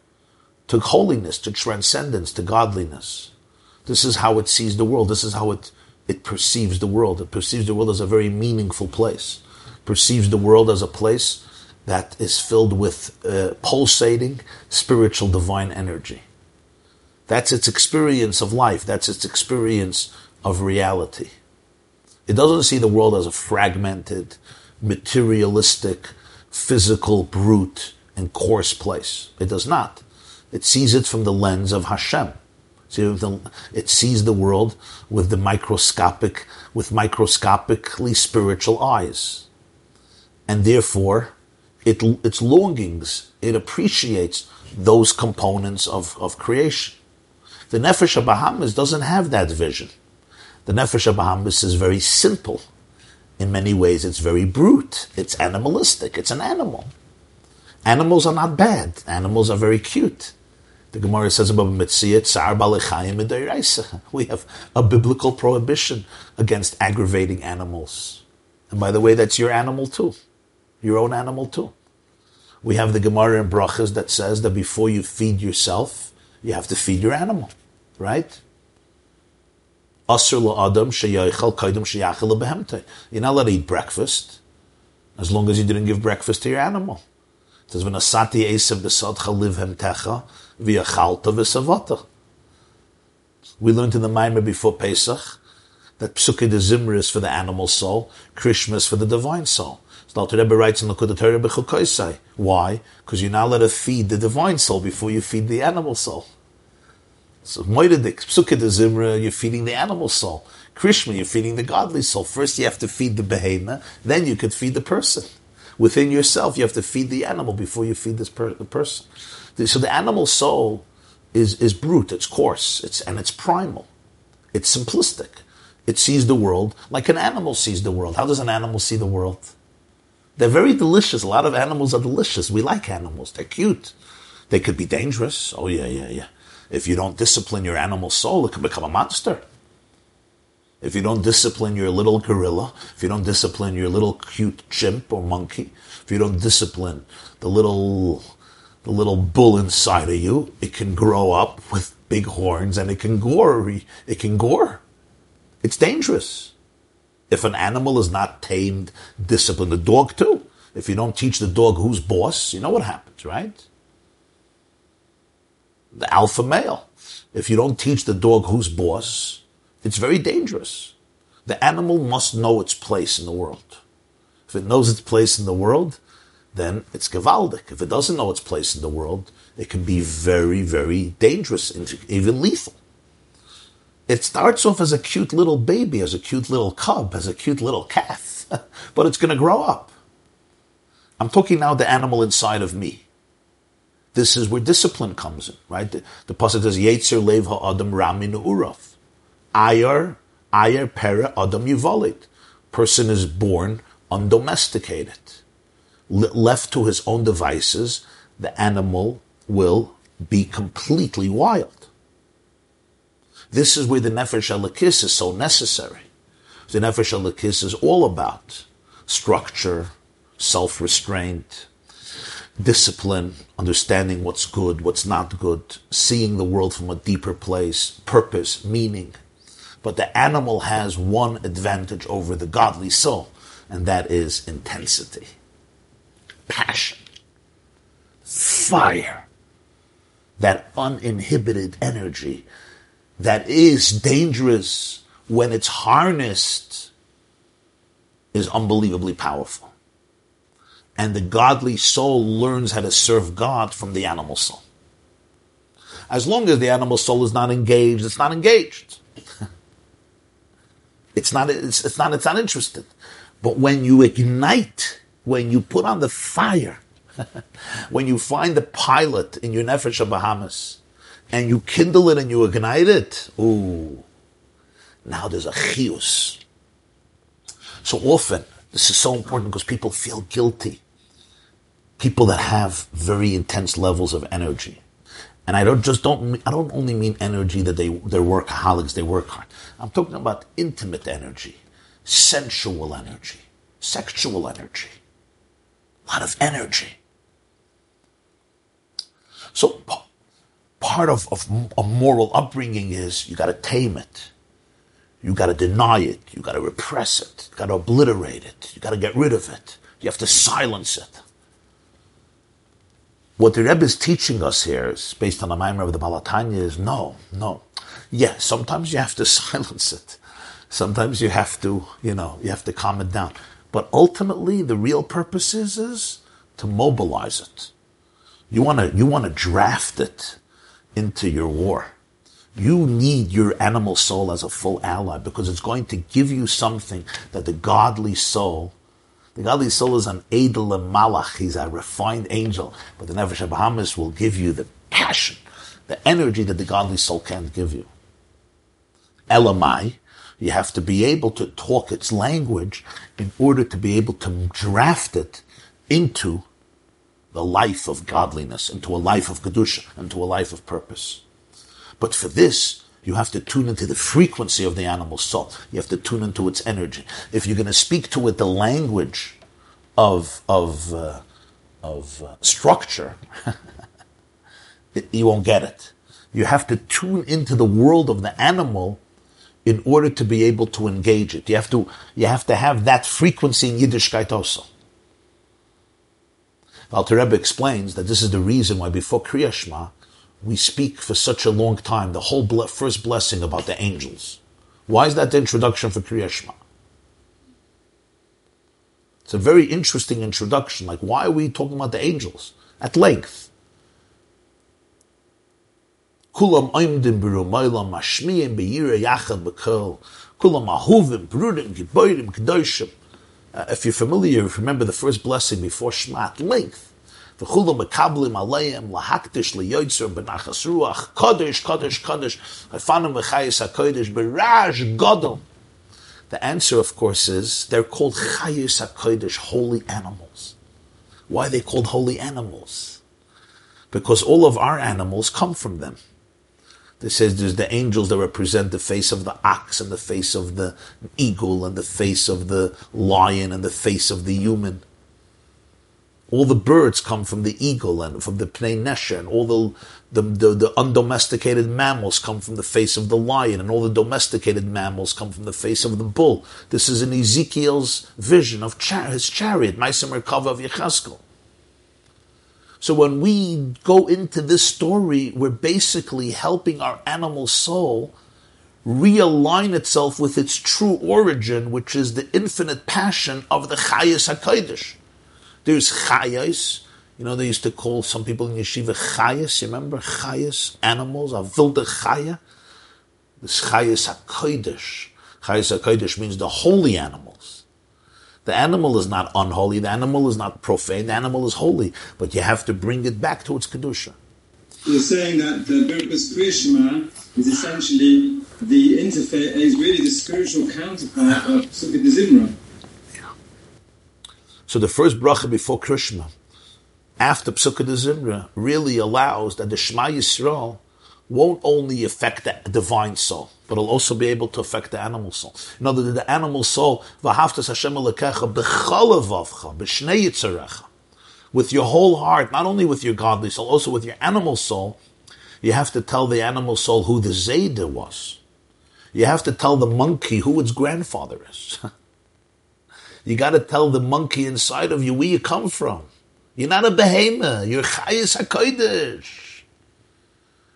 to holiness, to transcendence, to godliness. This is how it sees the world. This is how it, it perceives the world. It perceives the world as a very meaningful place. Perceives the world as a place that is filled with uh, pulsating spiritual divine energy. That's its experience of life. That's its experience of reality. It doesn't see the world as a fragmented, materialistic, physical, brute, and coarse place. It does not. It sees it from the lens of Hashem. It sees the world with the microscopic, with microscopically spiritual eyes. And therefore, it, its longings, it appreciates those components of, of creation. The Nefesh of Bahamis doesn't have that vision. The Nefesh of Bahamis is very simple. In many ways, it's very brute. It's animalistic. It's an animal. Animals are not bad. Animals are very cute. The Gemara says about Mitziyah, We have a biblical prohibition against aggravating animals. And by the way, that's your animal too. Your own animal too. We have the Gemara in Brachas that says that before you feed yourself, you have to feed your animal. Right? Behemte. You're not allowed to eat breakfast as long as you didn't give breakfast to your animal. It says. We learned in the Maimer before Pesach that Pesukei de Zimra is for the animal soul, Krishma is for the divine soul. So the Alter Rebbe writes in the Torah Why? Because you're not allowed to feed the divine soul before you feed the animal soul. So Moededik, Pesukei de Zimra, you're feeding the animal soul. Krishma, you're feeding the godly soul. First you have to feed the behemoth, then you could feed the person. Within yourself, you have to feed the animal before you feed this per- the person. So the animal soul is, is brute, it's coarse, it's, and it's primal. It's simplistic. It sees the world like an animal sees the world. How does an animal see the world? They're very delicious. A lot of animals are delicious. We like animals. They're cute. They could be dangerous. Oh yeah, yeah, yeah. If you don't discipline your animal soul, it can become a monster. If you don't discipline your little gorilla, if you don't discipline your little cute chimp or monkey, if you don't discipline the little the little bull inside of you, it can grow up with big horns and it can gore. It can gore. It's dangerous. If an animal is not tamed, disciplined, the dog too. If you don't teach the dog who's boss, you know what happens, right? The alpha male. If you don't teach the dog who's boss, it's very dangerous. The animal must know its place in the world. If it knows its place in the world, then it's gewaldic. If it doesn't know its place in the world, it can be very, very dangerous, even lethal. It starts off as a cute little baby, as a cute little cub, as a cute little calf, but it's going to grow up. I'm talking now the animal inside of me. This is where discipline comes in, right? The, the pasuk says, "Yetzer lev ha'adam ramin uraf." Ayar, ayar pera adam yuvalit. Person is born undomesticated. left to his own devices, the animal will be completely wild. This is where the nefesh alakis is so necessary. The nefesh alakis is all about structure, self-restraint, discipline, understanding what's good, what's not good, seeing the world from a deeper place, purpose, meaning. But the animal has one advantage over the godly soul, and that is intensity, passion, fire, that uninhibited energy that is dangerous when it's harnessed is unbelievably powerful. And the godly soul learns how to serve God from the animal soul. As long as the animal soul is not engaged, it's not engaged. it's not, it's, it's not, it's not interested. But when you ignite, when you put on the fire, when you find the pilot in your Nefesh of Bahamis, and you kindle it and you ignite it, ooh, now there's a chius. So often, this is so important because people feel guilty. People that have very intense levels of energy. And I don't just don't, I don't only mean energy that they, they're workaholics, they work hard. I'm talking about intimate energy, sensual energy, sexual energy, a lot of energy. So part of, of a moral upbringing is you got to tame it. You got to deny it. You got to repress it. You got to obliterate it. You got to get rid of it. You have to silence it. What the Rebbe is teaching us here is based on the Maimer of the Baal HaTanya is no, no. Yeah, sometimes you have to silence it. Sometimes you have to, you know, you have to calm it down. But ultimately, the real purpose is, is to mobilize it. You want to, you want to draft it into your war. You need your animal soul as a full ally because it's going to give you something that the godly soul, the godly soul is an edel malach, he's a refined angel, but the Nefesh Bahamis will give you the passion, the energy that the godly soul can't give you. Elamai, you have to be able to talk its language in order to be able to draft it into the life of godliness, into a life of kedusha, into a life of purpose. But for this, you have to tune into the frequency of the animal soul. You have to tune into its energy. If you're going to speak to it the language of of uh, of uh, structure, you won't get it. You have to tune into the world of the animal in order to be able to engage it. You have to you have to have that frequency in Yiddishkeit also. Alter Rebbe explains that this is the reason why before Kriya Shema, we speak for such a long time, the whole ble- first blessing about the angels. Why is that the introduction for Kriya Shema? It's a very interesting introduction. Like, why are we talking about the angels at length? Uh, if you're familiar, remember the first blessing before Shema at length, V'chulu mekablim aleim lahaktish liyoytzer b'nachas ruach kodesh kodesh kodesh hafanim v'chayis hakodesh b'raj godel. The answer, of course, is they're called chayis hakodesh, holy animals. Why are they called holy animals? Because all of our animals come from them. It says there's the angels that represent the face of the ox and the face of the eagle and the face of the lion and the face of the human. All the birds come from the eagle and from the pnei nesher, and all the, the, the, the undomesticated mammals come from the face of the lion, and all the domesticated mammals come from the face of the bull. This is in Ezekiel's vision of char- his chariot, Maisa Merkava of Yechaskel. So when we go into this story, we're basically helping our animal soul realign itself with its true origin, which is the infinite passion of the Chayas HaKadosh. There's Chayas, you know, they used to call some people in yeshiva Chayas, you remember? Chayas, animals, a wilde Chaya. This Chayas HaKadosh. Chayas HaKadosh means the holy animals. The animal is not unholy, the animal is not profane, the animal is holy, but you have to bring it back to its Kedusha. You're saying that the Birkus Krishma is essentially the interface, is really the spiritual counterpart of Sukkot Zimra. So the first bracha before Krishma, after Pesukei de Zimra, really allows that the Shema Yisrael won't only affect the divine soul, but it'll also be able to affect the animal soul. In other words, the animal soul, v'haftas Hashem alekecha b'chalavavcha b'shnei yitzarecha, with your whole heart, not only with your godly soul, also with your animal soul, you have to tell the animal soul who the Zayda was. You have to tell the monkey who its grandfather is. you got to tell the monkey inside of you where you come from. You're not a behemoth. You're Chayis HaKodesh.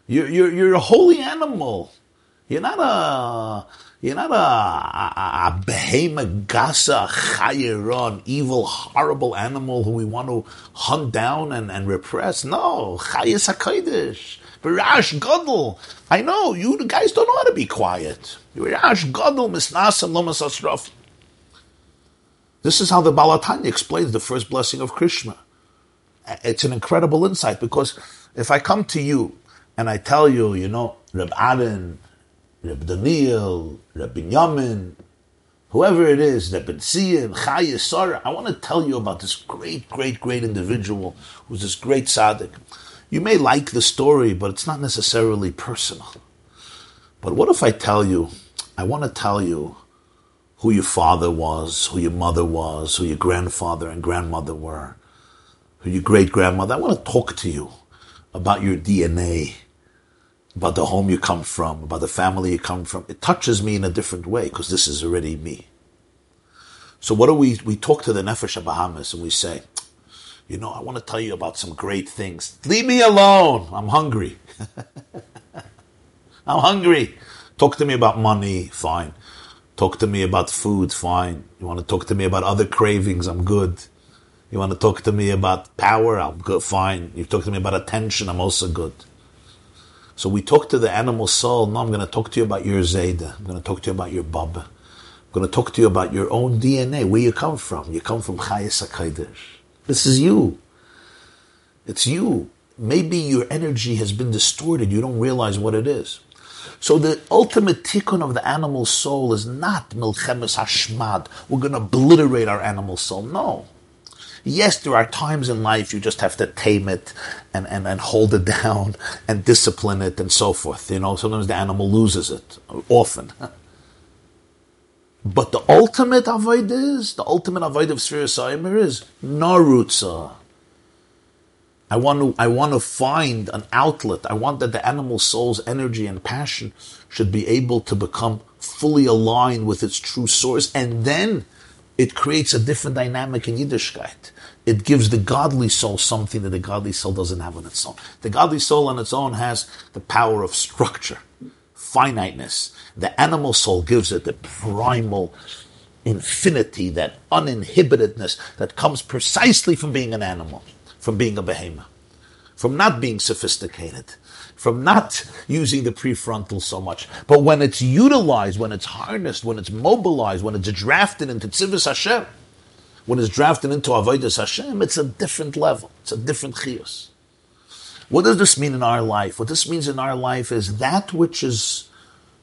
You're, you're, you're a holy animal. You're not a, you're not a, a, a behemoth, gasa, chayiron, evil, horrible animal who we want to hunt down and, and repress. No, chayis hakodesh, barash gadol. I know you guys don't know how to be quiet. Barash gadol misnasam lomas asraf. This is how the Baal HaTanya explains the first blessing of Krishma. It's an incredible insight because if I come to you and I tell you, you know, Reb Aaron, Reb Daniel, Reb Binyamin, whoever it is, Reb Tzion, Chaya, Sarah, I want to tell you about this great, great, great individual who's this great tzaddik. You may like the story, but it's not necessarily personal. But what if I tell you, I want to tell you who your father was, who your mother was, who your grandfather and grandmother were, who your great grandmother. I want to talk to you about your DNA, about the home you come from, about the family you come from. It touches me in a different way because this is already me. So what do we, we talk to the Nefesh of Bahamis and we say, you know, I want to tell you about some great things. Leave me alone. I'm hungry. I'm hungry. Talk to me about money. Fine. Talk to me about food. Fine. You want to talk to me about other cravings? I'm good. You want to talk to me about power? I'm good. Fine. You talk to me about attention? I'm also good. So we talk to the animal soul. No, I'm going to talk to you about your Zayda. I'm going to talk to you about your Baba. I'm going to talk to you about your own DNA, where you come from. You come from Chayas HaKadosh. This is you. It's you. Maybe your energy has been distorted. You don't realize what it is. So the ultimate tikkun of the animal soul is not milchemes hashmad. We're going to obliterate our animal soul. No. Yes, there are times in life you just have to tame it and, and, and hold it down and discipline it and so forth. You know, sometimes the animal loses it, often. But the ultimate avoid is, the ultimate avoid of Sfira Saimer is Narutza. I want to, I want to find an outlet. I want that the animal soul's energy and passion should be able to become fully aligned with its true source. And then it creates a different dynamic in Yiddishkeit. It gives the godly soul something that the godly soul doesn't have on its own. The godly soul on its own has the power of structure, finiteness. The animal soul gives it the primal infinity, that uninhibitedness that comes precisely from being an animal, from being a behemoth, from not being sophisticated, from not using the prefrontal so much. But when it's utilized, when it's harnessed, when it's mobilized, when it's drafted into Tzivis Hashem, when it's drafted into Avodas Hashem, it's a different level. It's a different chiyus. What does this mean in our life? What this means in our life is that which is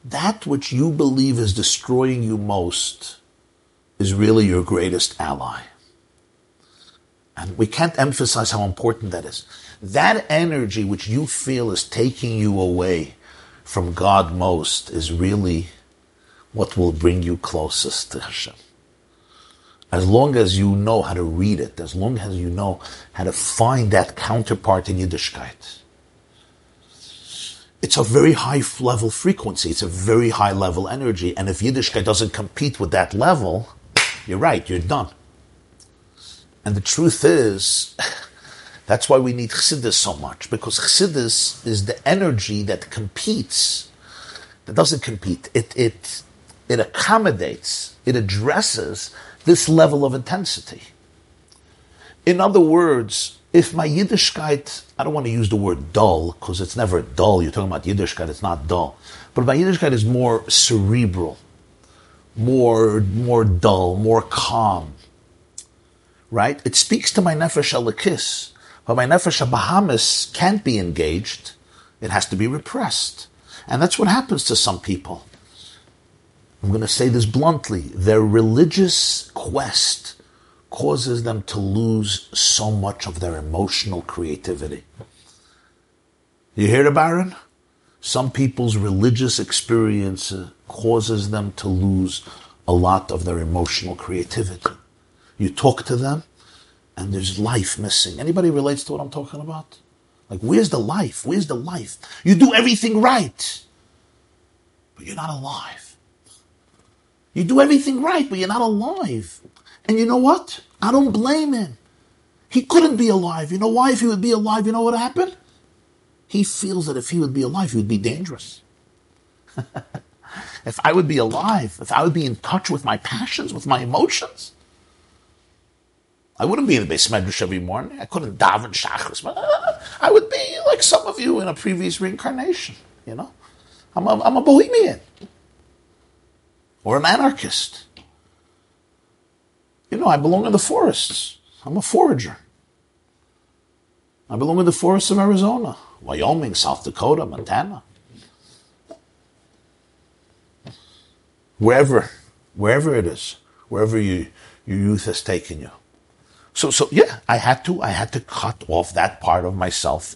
that which you believe is destroying you most is really your greatest ally. And we can't emphasize how important that is. That energy which you feel is taking you away from God most is really what will bring you closest to Hashem. As long as you know how to read it, as long as you know how to find that counterpart in Yiddishkeit, it's a very high level frequency. It's a very high level energy. And if Yiddishkeit doesn't compete with that level, you're right, you're done. And the truth is, that's why we need Chassidus so much, because Chassidus is the energy that competes, that doesn't compete. It, it, it accommodates, it addresses this level of intensity. In other words, if my Yiddishkeit, I don't want to use the word dull, because it's never dull, you're talking about Yiddishkeit, it's not dull. But my Yiddishkeit is more cerebral, more, more dull, more calm. Right? It speaks to my Nefesh Elikis, but my Nefesh Bahamis can't be engaged. It has to be repressed. And that's what happens to some people. I'm going to say this bluntly. Their religious quest causes them to lose so much of their emotional creativity. You hear it, Baron? Some people's religious experience uh, causes them to lose a lot of their emotional creativity. You talk to them, and there's life missing. Anybody relates to what I'm talking about? Like, where's the life? Where's the life? You do everything right, but you're not alive. You do everything right, but you're not alive. And you know what? I don't blame him. He couldn't be alive. You know why? If he would be alive, you know what happened? He feels that if he would be alive, he would be dangerous. if I would be alive, if I would be in touch with my passions, with my emotions, I wouldn't be in the base medrash every morning. I couldn't daven shachris. Uh, I would be like some of you in a previous reincarnation. You know, I'm a, I'm a bohemian or an anarchist. You know, I belong in the forests. I'm a forager. I belong in the forests of Arizona, Wyoming, South Dakota, Montana. Wherever, wherever it is, wherever you, your youth has taken you. So, so yeah, I had to, I had to cut off that part of myself.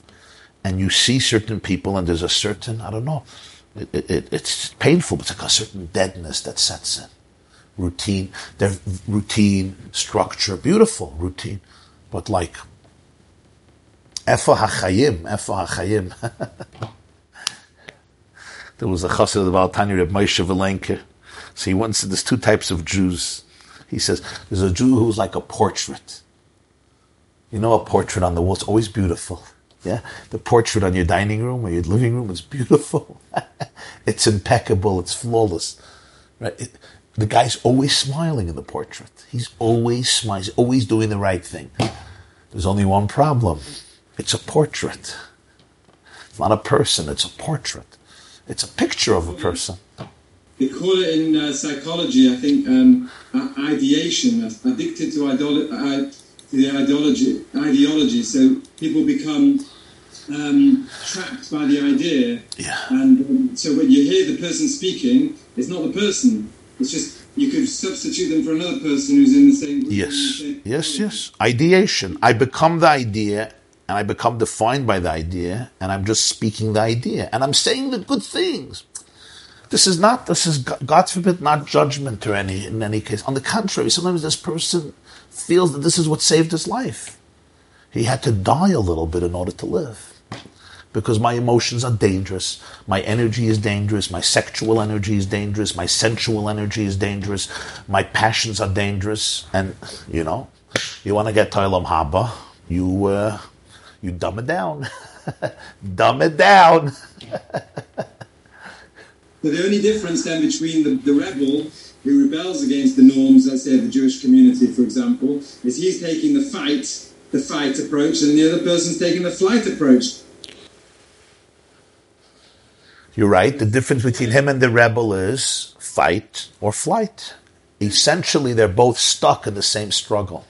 And you see certain people, and there's a certain, I don't know, it, it, it's painful, but it's like a certain deadness that sets in routine, their routine, structure, beautiful routine, but like Efa HaChayim, Efa HaChayim. there was a chassid of the Baal HaTanya of Moshe Vilenke. So he once said there's two types of Jews. He says there's a Jew who's like a portrait. You know, a portrait on the wall, it's always beautiful. Yeah, the portrait on your dining room or your living room is beautiful. it's impeccable. It's flawless. Right? It, the guy's always smiling in the portrait. He's always smiling. He's always doing the right thing. There's only one problem. It's a portrait. It's not a person. It's a portrait. It's a picture of a person. They call it in uh, psychology, I think, um, ideation, addicted to, idolo- uh, the ideology. Ideology. So people become um, trapped by the idea. Yeah. And um, so when you hear the person speaking, it's not the person. It's just you could substitute them for another person who's in the same. Yes, yes, yes. Ideation. I become the idea, and I become defined by the idea, and I'm just speaking the idea, and I'm saying the good things. This is not. This is God forbid, not judgment or any in any case. On the contrary, sometimes this person feels that this is what saved his life. He had to die a little bit in order to live because my emotions are dangerous. My energy is dangerous. My sexual energy is dangerous. My sensual energy is dangerous. My passions are dangerous. And, you know, you want to get Tailam Haba, you, uh, you dumb it down. dumb it down. The only difference then between the, the rebel who rebels against the norms, let's say, of the Jewish community, for example, is he's taking the fight, the fight approach, and the other person's taking the flight approach. You're right. The difference between him and the rebel is fight or flight. Essentially, they're both stuck in the same struggle.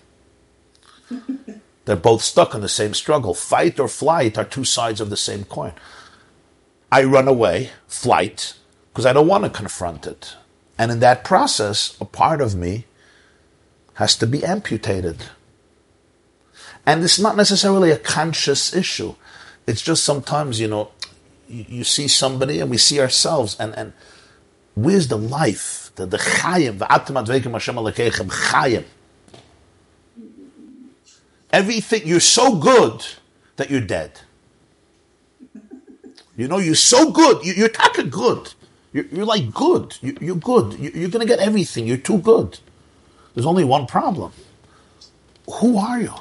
they're both stuck in the same struggle. Fight or flight are two sides of the same coin. I run away, flight, because I don't want to confront it. And in that process, a part of me has to be amputated. And it's not necessarily a conscious issue. It's just sometimes, you know, you, you see somebody and we see ourselves and, and where's the life? The, the chayim, v'atem adveikim Hashem alekechem, chayim. Everything, you're so good that you're dead. You know, you're so good. You, you're taka good. You're, you're like good. You, you're good. You, you're going to get everything. You're too good. There's only one problem. Who are you?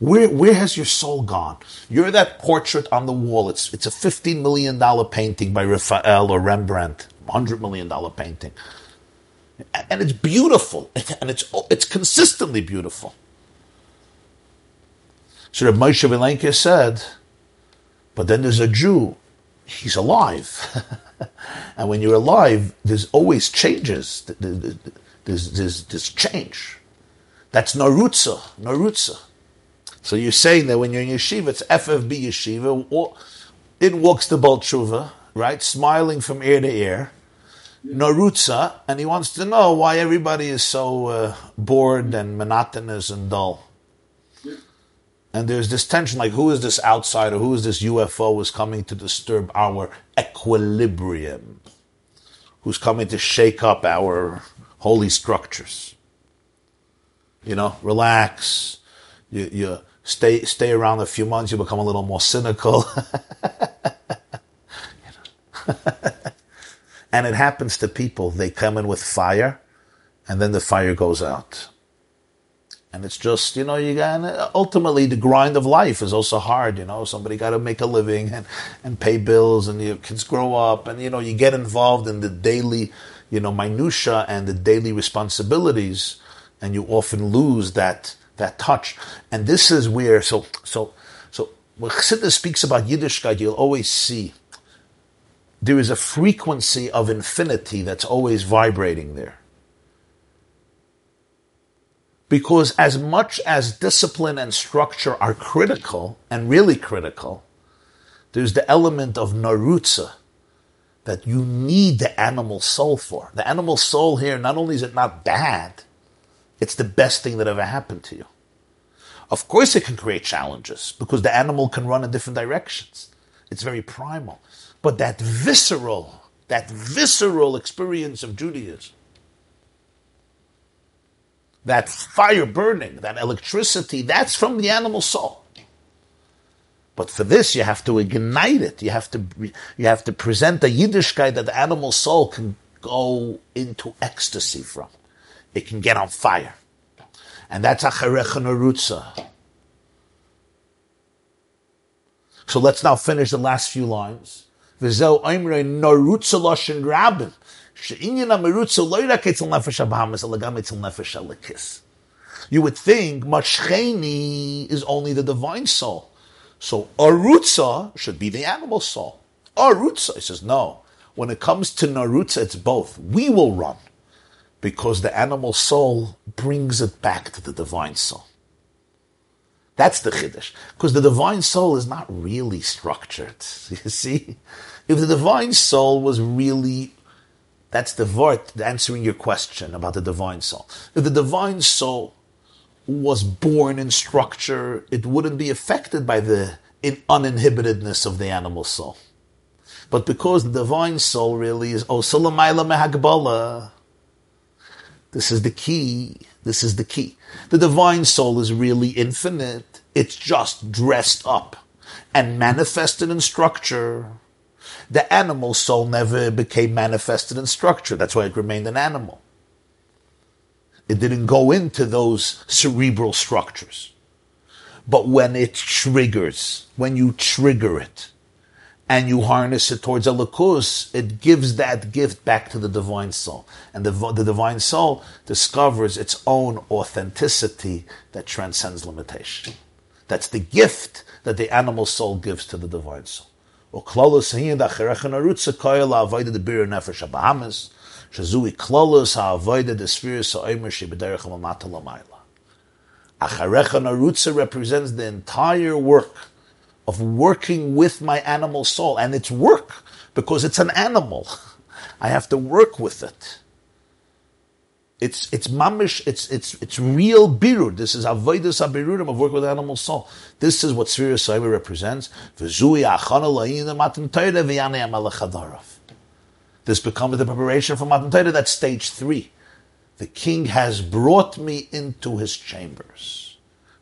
Where, where has your soul gone? You're that portrait on the wall. It's, it's a $15 million painting by Raphael or Rembrandt, $100 million painting. And it's beautiful. And it's, it's consistently beautiful. So Reb Moshe said, but then there's a Jew. He's alive. and when you're alive, there's always changes. There's, there's, there's change. That's Narutza. Narutza. So you're saying that when you're in yeshiva, it's FFB yeshiva. In walks the Balchuva, right? Smiling from ear to ear. Narutza, and he wants to know why everybody is so uh, bored and monotonous and dull. And there's this tension, like who is this outsider, who is this UFO who's coming to disturb our equilibrium, who's coming to shake up our holy structures. You know, relax. You, you stay stay around a few months, you become a little more cynical. and it happens to people. They come in with fire, and then the fire goes out. And it's just, you know, you got, uh, ultimately the grind of life is also hard, you know, somebody got to make a living and, and pay bills and your kids grow up and, you know, you get involved in the daily, you know, minutia and the daily responsibilities and you often lose that, that touch. And this is where, so, so, so when Chassidus speaks about Yiddishkeit, you'll always see there is a frequency of infinity that's always vibrating there. Because as much as discipline and structure are critical, and really critical, there's the element of narutza that you need the animal soul for. The animal soul here, not only is it not bad, it's the best thing that ever happened to you. Of course, it can create challenges because the animal can run in different directions. It's very primal. But that visceral, that visceral experience of Judaism, that fire burning, that electricity, that's from the animal soul. But for this, you have to ignite it. You have to, you have to present a Yiddishkeit that the animal soul can go into ecstasy from. It can get on fire. And that's Acharecha. So let's now finish the last few lines. V'zeu oimrei Narutza Loshin Rabin. You would think Mashcheni is only the divine soul. So Arutza should be the animal soul. Arutza, he says, no. When it comes to Narutza, it's both. We will run because the animal soul brings it back to the divine soul. That's the chiddush, because the divine soul is not really structured. You see, if the divine soul was really that's the vort answering your question about the divine soul. If the divine soul was born in structure, it wouldn't be affected by the uninhibitedness of the animal soul. But because the divine soul really is oh, Osalamayla Mehagbala, this is the key. This is the key. The divine soul is really infinite. It's just dressed up and manifested in structure the animal soul never became manifested in structure. That's why it remained an animal. It didn't go into those cerebral structures. But when it triggers, when you trigger it, and you harness it towards a lakus, it gives that gift back to the divine soul. And the, the divine soul discovers its own authenticity that transcends limitation. That's the gift that the animal soul gives to the divine soul. Uklolus hiyan represents the entire work of working with my animal soul, and it's work because it's an animal. I have to work with it. It's it's mamish. It's it's it's real birur. This is avodas abirurim of work with animal soul. This is what Sfira Soimer represents. This becomes the preparation for Matan Torah. That's stage three. The king has brought me into his chambers.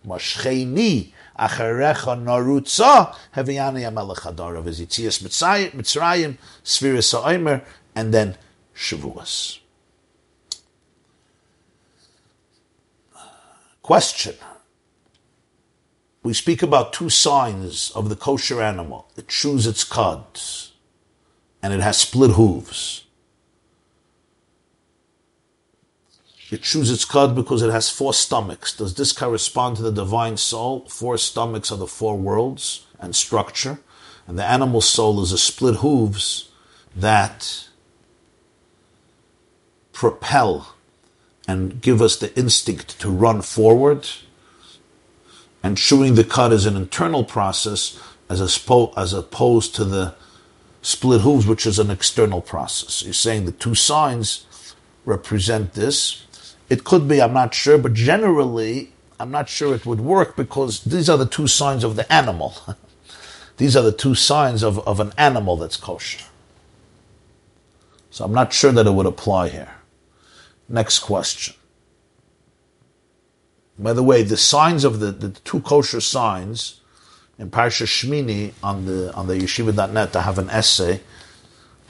Mashcheni acharecha narutza heviyani amelech hadarav is Yitzias Mitzrayim, Sfira Soimer, and then Shavuos. Question. We speak about two signs of the kosher animal. It chews its cuds, and it has split hooves. It chews its cud because it has four stomachs. Does this correspond to the divine soul? Four stomachs are the four worlds and structure. And the animal soul is a split hooves that propel and give us the instinct to run forward. And chewing the cud is an internal process as, a, as opposed to the split hooves, which is an external process. You're saying the two signs represent this. It could be, I'm not sure, but generally, I'm not sure it would work because these are the two signs of the animal. these are the two signs of, of an animal that's kosher. So I'm not sure that it would apply here. Next question. By the way, the signs of the, the two kosher signs in Parsha Shmini on the on the yeshiva.net, I have an essay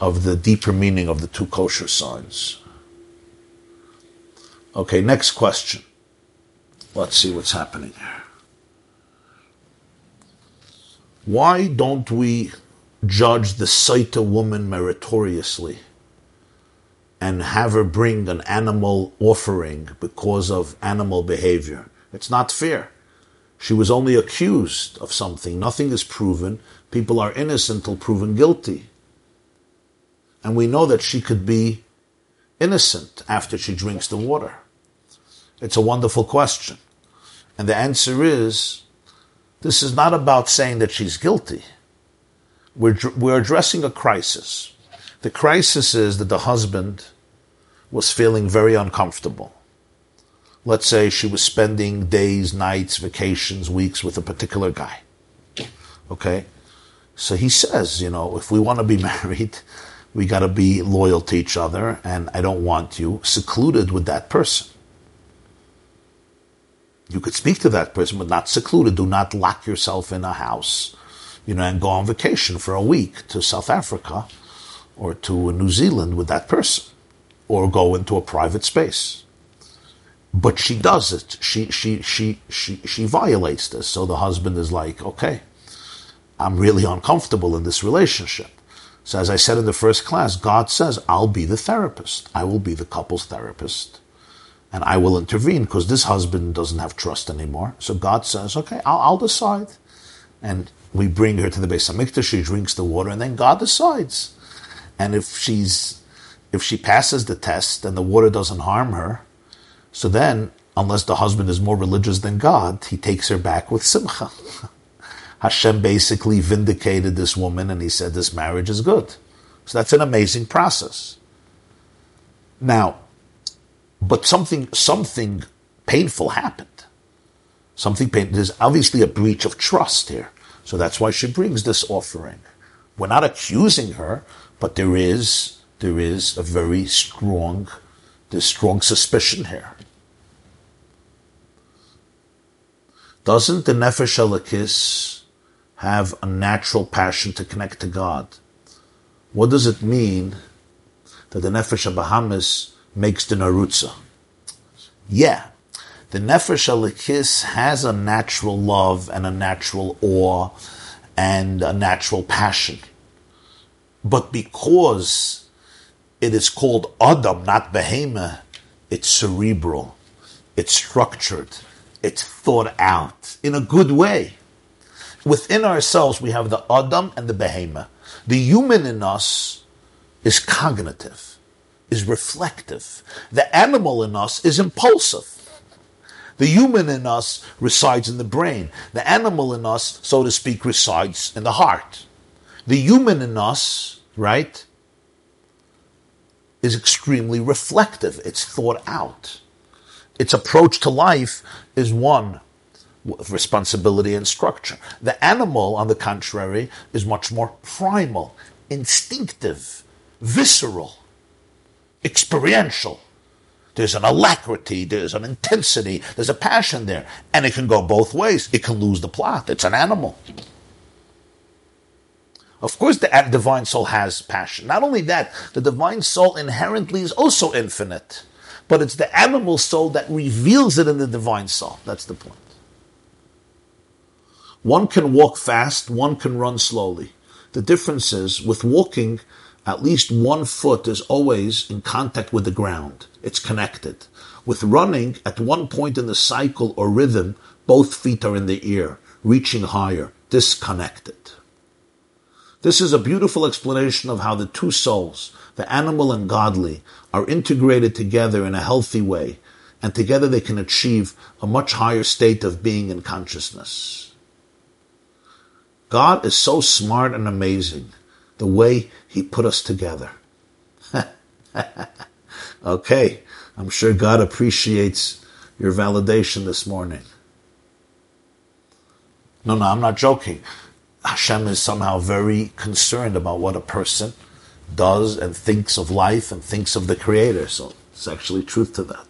of the deeper meaning of the two kosher signs. Okay, next question. Let's see what's happening here. Why don't we judge the Sotah woman meritoriously? And have her bring an animal offering because of animal behavior. It's not fair. She was only accused of something. Nothing is proven. People are innocent until proven guilty. And we know that she could be innocent after she drinks the water. It's a wonderful question. And the answer is this is not about saying that she's guilty. We're, we're addressing a crisis. The crisis is that the husband was feeling very uncomfortable. Let's say she was spending days, nights, vacations, weeks with a particular guy. Okay? So he says, you know, if we want to be married, we got to be loyal to each other, and I don't want you secluded with that person. You could speak to that person, but not secluded. Do not lock yourself in a house, you know, and go on vacation for a week to South Africa or to New Zealand with that person or go into a private space. But she does it. She, she, she, she, she violates this. So the husband is like, okay, I'm really uncomfortable in this relationship. So as I said in the first class, God says, I'll be the therapist. I will be the couple's therapist. And I will intervene because this husband doesn't have trust anymore. So God says, okay, I'll, I'll decide. And we bring her to the Beis Hamikdash, she drinks the water, and then God decides. And if she's if she passes the test and the water doesn't harm her, so then, unless the husband is more religious than God, he takes her back with simcha. Hashem basically vindicated this woman and he said this marriage is good. So that's an amazing process. Now, but something something painful happened. Something painful. There's obviously a breach of trust here. So that's why she brings this offering. We're not accusing her, but there is there is a very strong, there's strong suspicion here. Doesn't the Nefesh Elokis have a natural passion to connect to God? What does it mean that the Nefesh Bahamis makes the Narutza? Yeah, the Nefesh Elokis has a natural love and a natural awe and a natural passion. But because it is called Adam, not Behema. It's cerebral. It's structured. It's thought out in a good way. Within ourselves, we have the Adam and the Behema. The human in us is cognitive, is reflective. The animal in us is impulsive. The human in us resides in the brain. The animal in us, so to speak, resides in the heart. The human in us, right, is extremely reflective. It's thought out. Its approach to life is one of responsibility and structure. The animal, on the contrary, is much more primal, instinctive, visceral, experiential. There's an alacrity, there's an intensity, there's a passion there. And it can go both ways. It can lose the plot. It's an animal. Of course, the uh, divine soul has passion. Not only that, the divine soul inherently is also infinite. But it's the animal soul that reveals it in the divine soul. That's the point. One can walk fast, one can run slowly. The difference is with walking, at least one foot is always in contact with the ground. It's connected. With running, at one point in the cycle or rhythm, both feet are in the air, reaching higher, disconnected. This is a beautiful explanation of how the two souls, the animal and godly, are integrated together in a healthy way, and together they can achieve a much higher state of being and consciousness. God is so smart and amazing the way He put us together. okay, I'm sure God appreciates your validation this morning. No, no, I'm not joking. Hashem is somehow very concerned about what a person does and thinks of life and thinks of the Creator. So it's actually truth to that.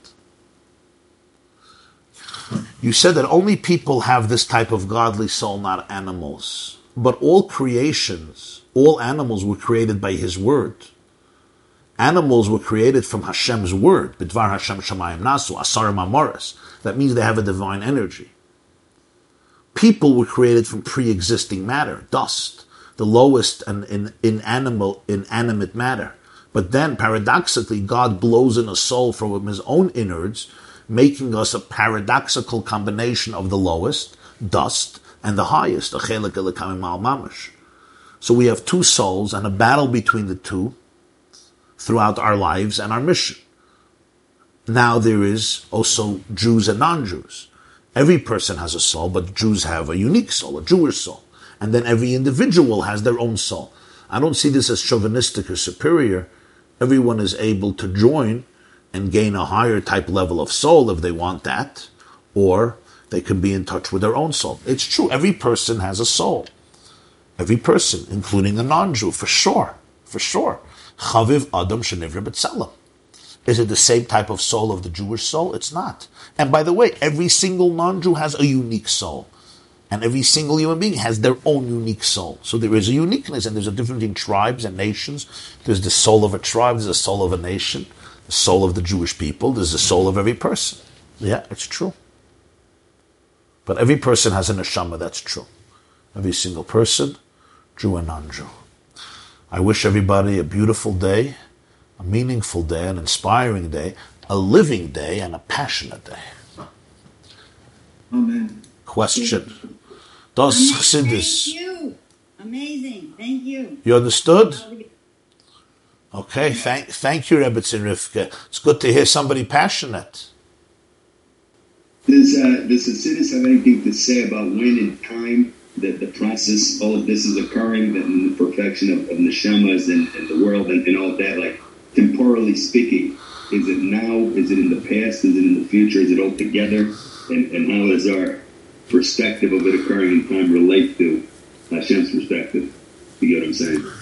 You said that only people have this type of godly soul, not animals. But all creations, all animals were created by His Word. Animals were created from Hashem's Word. Bidvar Hashem Shemayim Nasu, Asarim Amoris. That means they have a divine energy. People were created from pre-existing matter, dust, the lowest and in, inanimate matter. But then, paradoxically, God blows in a soul from his own innards, making us a paradoxical combination of the lowest, dust, and the highest, So we have two souls and a battle between the two throughout our lives and our mission. Now there is also Jews and non-Jews. Every person has a soul, but Jews have a unique soul, a Jewish soul. And then every individual has their own soul. I don't see this as chauvinistic or superior. Everyone is able to join and gain a higher type level of soul if they want that, or they can be in touch with their own soul. It's true, every person has a soul. Every person, including a non-Jew, for sure, for sure. Chaviv Adam Shenivra B'Tselem. Is it the same type of soul of the Jewish soul? It's not. And by the way, every single non-Jew has a unique soul. And every single human being has their own unique soul. So there is a uniqueness, and there's a difference in tribes and nations. There's the soul of a tribe, there's the soul of a nation, the soul of the Jewish people, there's the soul of every person. Yeah, it's true. But every person has a neshama, that's true. Every single person, Jew and non-Jew. I wish everybody a beautiful day a meaningful day, an inspiring day, a living day, and a passionate day. Amen. Question. Does Chassidus... Thank you. Amazing. Thank you. You understood? Okay, thank, thank you, Rebbetzin Rivka. It's good to hear somebody passionate. Does, uh, does Hasidus have anything to say about when in time that the process, all of this is occurring, that the perfection of, of neshamas and, and the world and, and all of that, like temporally speaking? Is it now? Is it in the past? Is it in the future? Is it all together? And, and how does our perspective of it occurring in time relate to Hashem's perspective? You get what I'm saying?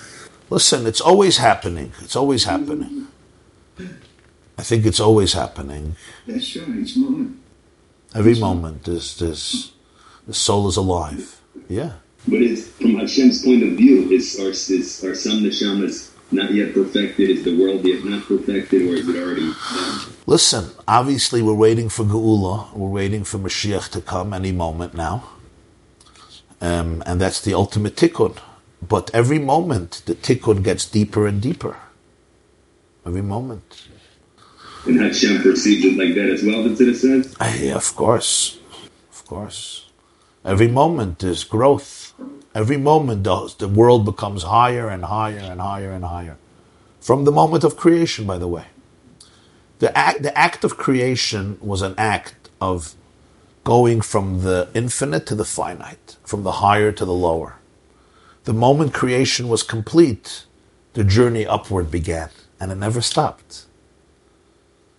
Listen, it's always happening. It's always happening. I think it's always happening. That's right, each moment. Every moment, there's, there's, the soul is alive. Yeah. But it's from Hashem's point of view, is are, is, are some neshamas not yet perfected? Is the world yet not perfected, or is it already done? Listen, obviously we're waiting for Geula. We're waiting for Mashiach to come any moment now. Um, and that's the ultimate tikkun. But every moment, the tikkun gets deeper and deeper. Every moment. And Hashem perceives it like that as well, Tziddah says? Uh, yeah, of course. Of course. Every moment is growth. Every moment does. The world becomes higher and higher and higher and higher. From the moment of creation, by the way. The act, the act of creation was an act of going from the infinite to the finite, from the higher to the lower. The moment creation was complete, the journey upward began. and it never stopped.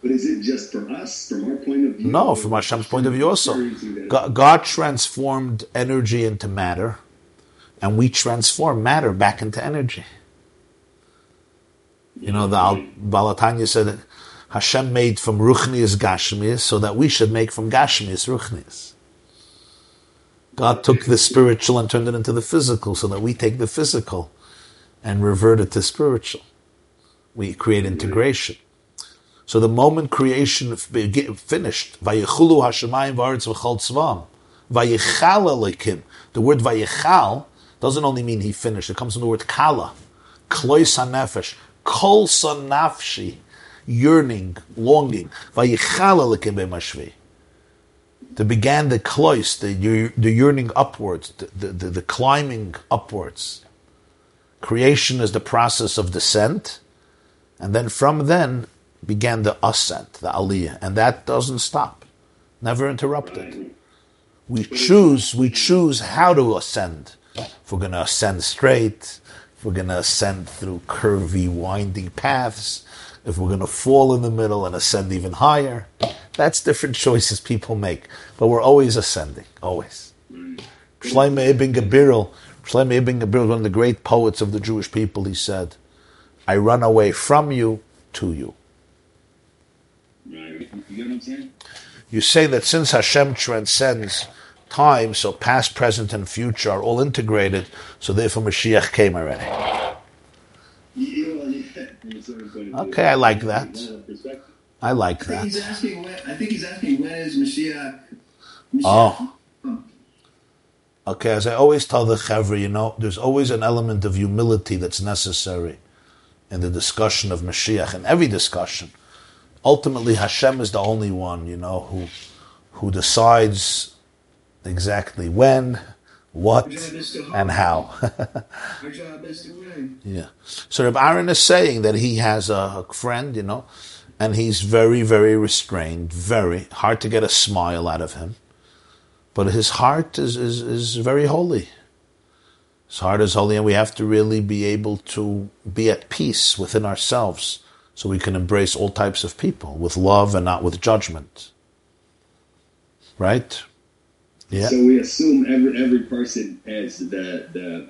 But is it just for us, from our point of view? No, from Hashem's point of view also. God, God transformed energy into matter, and we transform matter back into energy. You know, the Al- Baal HaTanya said Hashem made from Ruchnias Gashmias so that we should make from Gashmias Ruchnias. God took the spiritual and turned it into the physical so that we take the physical and revert it to spiritual. We create integration. So the moment creation finished, Vayichulu Hashemayim v'aretz v'chol tzvam, Vayichal Elokim. The word Vayichal doesn't only mean he finished. It comes from the word Kala, Klois HaNefesh, Kol Son Nafshi, yearning, longing. There began the klois, the, the yearning upwards, the, the, the, the climbing upwards. Creation is the process of descent, and then from then began the ascent, the aliyah, and that doesn't stop, never interrupted. We choose, we choose how to ascend. If we're going to ascend straight, if we're going to ascend through curvy, winding paths, if we're going to fall in the middle and ascend even higher, that's different choices people make. But we're always ascending, always. Shlomo Ibn Gabirol, Shlomo Ibn Gabirol, one of the great poets of the Jewish people, he said, I run away from you to you. Right. You get what I'm saying? You say that since Hashem transcends time, so past, present, and future are all integrated, so therefore Mashiach came already. Yeah, well, yeah. From a certain point of view. Okay, I like that. I like I think he's that. asking when. I think he's asking when is Mashiach. Mashiach Oh. Okay, as I always tell the Chevra, you know, there's always an element of humility that's necessary in the discussion of Mashiach, in every discussion. Ultimately, Hashem is the only one, you know, who who decides exactly when, what, Our job is to hope. and how. Our job is to win. Yeah. So Reb Aaron is saying that he has a friend, you know, and he's very, very restrained, very hard to get a smile out of him. But his heart is, is, is very holy. His heart is holy, and we have to really be able to be at peace within ourselves so we can embrace all types of people with love and not with judgment. Right? Yeah. So we assume every every person has the the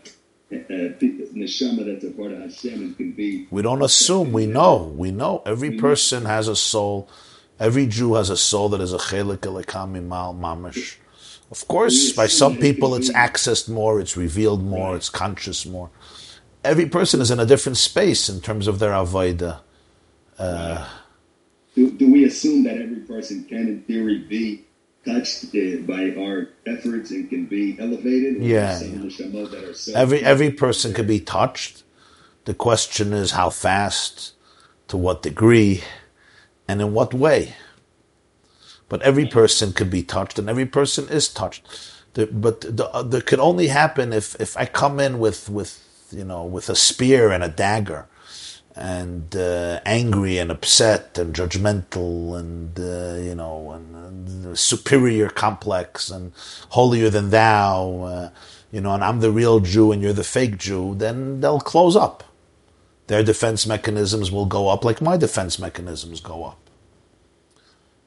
uh, neshama that's a part of Hashem and can be. We don't assume. We know. We know. Every person has a soul. Every Jew has a soul that is a chelik mimal mamish. Of course, by some people, it's accessed more, it's revealed more, it's conscious more. Every person is in a different space in terms of their avodah. Do, do we assume that every person can, in theory, be touched uh, by our efforts and can be elevated? Or Yeah, yeah. neshamot that are so Every every person can be touched. The question is how fast, to what degree, and in what way. But every person can be touched, and every person is touched. The, but the, uh, that could only happen if, if I come in with, with you know with a spear and a dagger, and uh, angry and upset and judgmental and uh, you know and, and superior complex and holier than thou, uh, you know, and I'm the real Jew and you're the fake Jew, then they'll close up. Their defense mechanisms will go up like my defense mechanisms go up.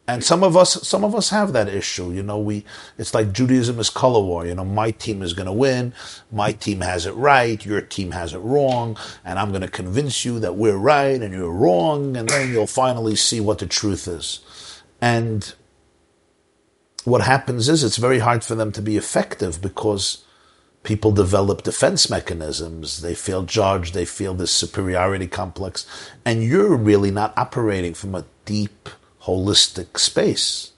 And some of us, some of us have that issue. You know, we, it's like Judaism is color war. You know, my team is going to win. My team has it right. Your team has it wrong. And I'm going to convince you that we're right and you're wrong. And then you'll finally see what the truth is. And what happens is it's very hard for them to be effective because people develop defense mechanisms. They feel judged. They feel this superiority complex. And you're really not operating from a deep, holistic space.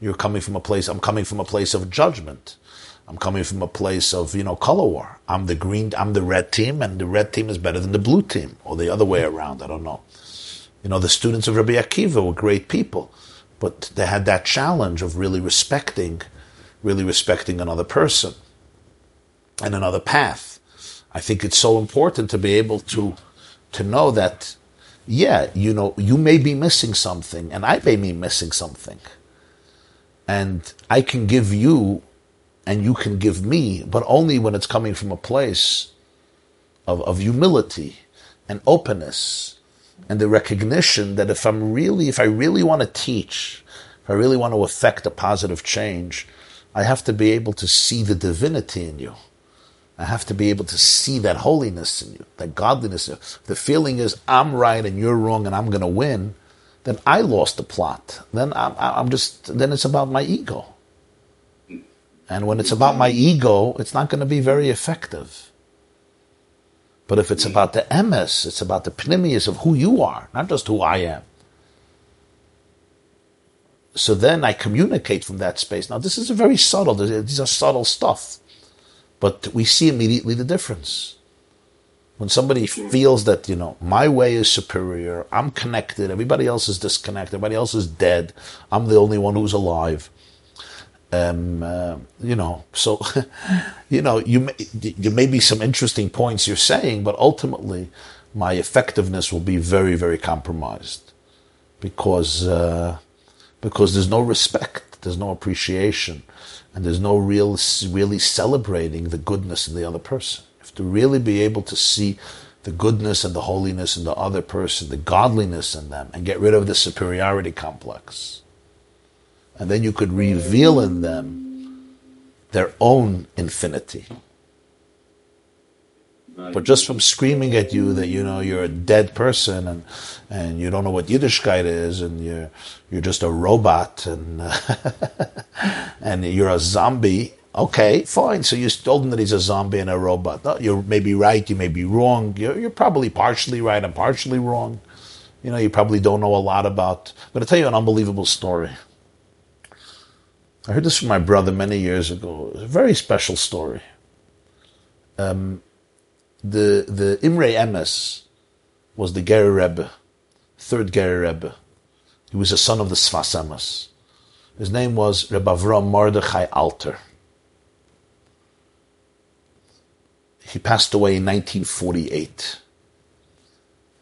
You're coming from a place, I'm coming from a place of judgment. I'm coming from a place of, you know, color war. I'm the green, I'm the red team, and the red team is better than the blue team, or the other way around. I don't know. You know, the students of Rabbi Akiva were great people, but they had that challenge of really respecting, really respecting another person and another path. I think it's so important to be able to, to know that yeah, you know, you may be missing something, and I may be missing something. And I can give you, and you can give me, but only when it's coming from a place of, of humility and openness and the recognition that if I'm really, if I really want to teach, if I really want to affect a positive change, I have to be able to see the divinity in you. I have to be able to see that holiness in you, that godliness. If the feeling is I'm right and you're wrong and I'm going to win, then I lost the plot. Then I'm, I'm just, then it's about my ego. And when it's about my ego, it's not going to be very effective. But if it's about the MS, it's about the pnimius of who you are, not just who I am. So then I communicate from that space. Now, this is a very subtle, these are subtle stuff. But we see immediately the difference. When somebody feels that, you know, my way is superior, I'm connected, everybody else is disconnected, everybody else is dead, I'm the only one who's alive. Um, uh, you know, so, you know, you may, there may be some interesting points you're saying, but ultimately my effectiveness will be very, very compromised because, uh, because there's no respect, there's no appreciation, and there's no real, really celebrating the goodness in the other person. You have to really be able to see the goodness and the holiness in the other person, the godliness in them, and get rid of the superiority complex. And then you could reveal in them their own infinity. But just from screaming at you that you know you're a dead person and and you don't know what Yiddishkeit is and you're you're just a robot and and you're a zombie. Okay, fine. So you told him that he's a zombie and a robot. No, you may be right. You may be wrong. You're, you're probably partially right and partially wrong. You know, you probably don't know a lot about. But I'm going to tell you an unbelievable story. I heard this from my brother many years ago. It was a very special story. Um, the the Imre Emes was the Ger Rebbe, third Ger Rebbe. He was a son of the Sfas Emes. His name was Rebbe Avram Mordechai Alter. He passed away in 1948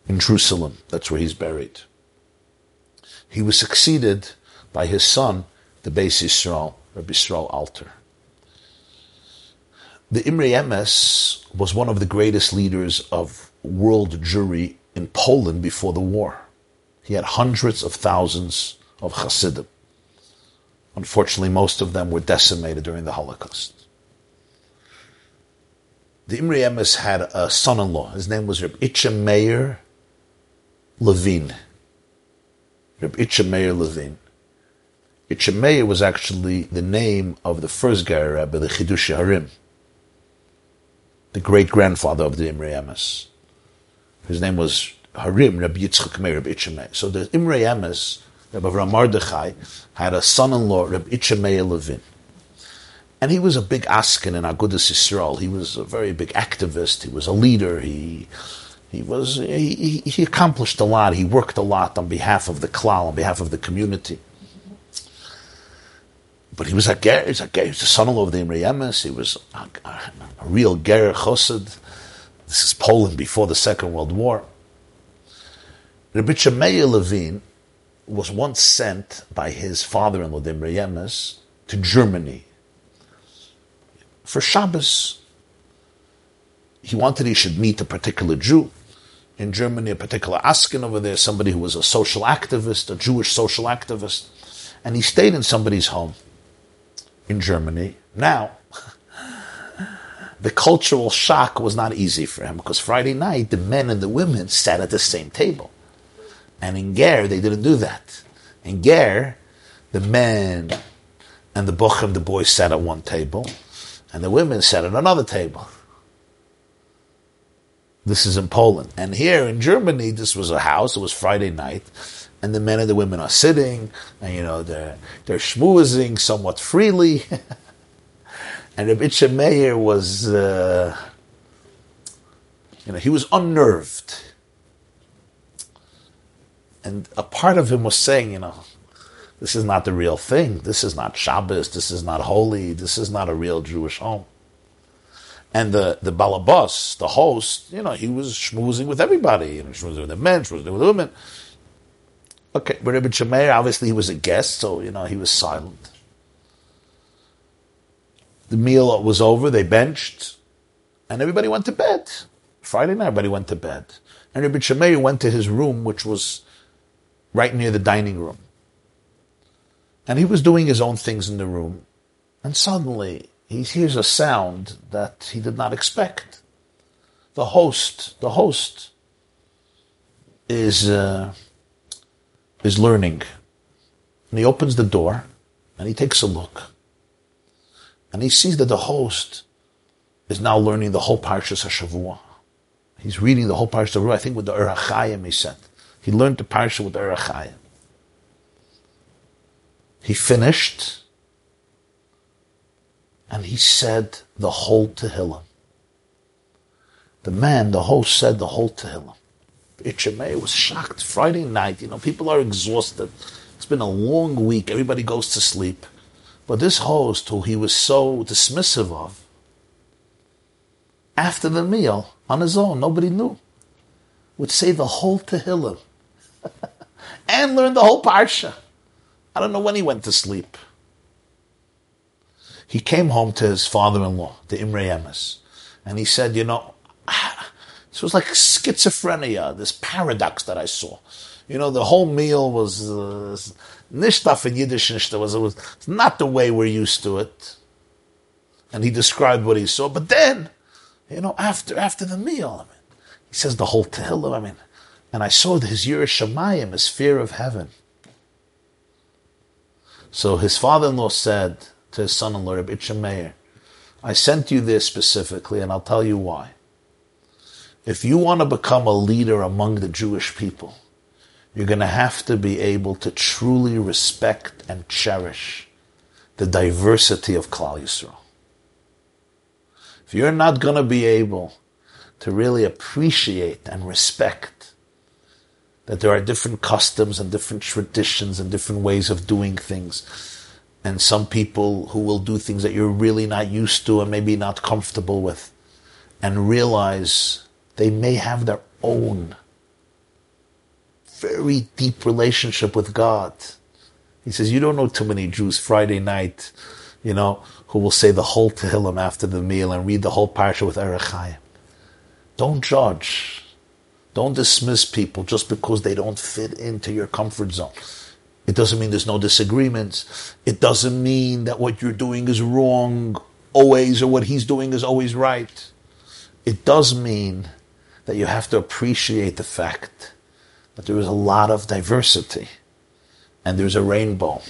in Jerusalem. That's where he's buried. He was succeeded by his son, the Beis Yisrael, Rabbi Yisrael Alter. The Imre Emes was one of the greatest leaders of world Jewry in Poland before the war. He had hundreds of thousands of Hasidim. Unfortunately, most of them were decimated during the Holocaust. The Imre Emes had a son-in-law. His name was Reb Itche Meir Levine. Reb Itche Meir Levine. Itche Meir was actually the name of the first Ger Rebbe, the Chiddushei HaRim the great grandfather of the Imre Emes. His name was Harim Rabbi Yitzchak Meir Rabbi Itche Meir. So the Imre Emes, Rabbi Avram Mordechai, had a son-in-law, Rabbi Itche Meir Levin. And he was a big askin in Agudas Yisrael. He was a very big activist. He was a leader. He he was he, he accomplished a lot. He worked a lot on behalf of the klal, on behalf of the community. But he was a ger, he was, a ger, he was the son-in-law of the Imre Emes. He was a, a, a real ger chosed. This is Poland before the Second World War. Rabbi Meir Levine was once sent by his father-in-law, the Imre Emes, to Germany for Shabbos. He wanted he should meet a particular Jew in Germany, a particular Askin over there, somebody who was a social activist, a Jewish social activist, and he stayed in somebody's home in Germany. Now, the cultural shock was not easy for him because Friday night the men and the women sat at the same table. And in Ger, they didn't do that. In Ger, the men and the Bochum, the boys, sat at one table, and the women sat at another table. This is in Poland. And here in Germany, this was a house, it was Friday night, and the men and the women are sitting, and you know they're they're schmoozing somewhat freely. and Rabbi Meir was, uh, you know, he was unnerved, and a part of him was saying, you know, this is not the real thing. This is not Shabbos. This is not holy. This is not a real Jewish home. And the the balabas, the host, you know, he was schmoozing with everybody. You know, schmoozing with the men, schmoozing with the women. Okay, but Rabbi Shemeir, obviously he was a guest, so, you know, he was silent. The meal was over, they benched, and everybody went to bed. Friday night, everybody went to bed. And Rabbi Shemeir went to his room, which was right near the dining room. And he was doing his own things in the room. And suddenly he hears a sound that he did not expect. The host, the host is, uh, is learning. And he opens the door and he takes a look. And he sees that the host is now learning the whole Parshas HaShavua. He's reading the whole Parshas HaShavua, I think with the Or HaChaim he said. He learned the Parsha with the Or He finished and he said the whole Tehillim. The man, the host, said the whole Tehillim. Itchameh was shocked. Friday night, you know, people are exhausted. It's been a long week. Everybody goes to sleep. But this host, who he was so dismissive of, after the meal, on his own, nobody knew, would say the whole Tehillim and learn the whole Parsha. I don't know when he went to sleep. He came home to his father-in-law, the Imre Emes, and he said, you know, this was like schizophrenia, this paradox that I saw. You know, the whole meal was uh, nishtaf in Yiddish nishta was, it was not the way we're used to it. And he described what he saw. But then, you know, after after the meal, I mean, he says the whole Tehillim, I mean, and I saw his Yiras Shamayim, his fear of heaven. So his father-in-law said to his son-in-law, Rabbi Meir, I sent you this specifically, and I'll tell you why. If you want to become a leader among the Jewish people, you're going to have to be able to truly respect and cherish the diversity of Klal Yisrael. If you're not going to be able to really appreciate and respect that there are different customs and different traditions and different ways of doing things, and some people who will do things that you're really not used to and maybe not comfortable with, and realize they may have their own very deep relationship with God. He says, You don't know too many Jews Friday night, you know, who will say the whole Tehillim after the meal and read the whole parsha with Or Don't judge. Don't dismiss people just because they don't fit into your comfort zone. It doesn't mean there's no disagreements. It doesn't mean that what you're doing is wrong always or what he's doing is always right. It does mean that you have to appreciate the fact that there is a lot of diversity and there's a rainbow.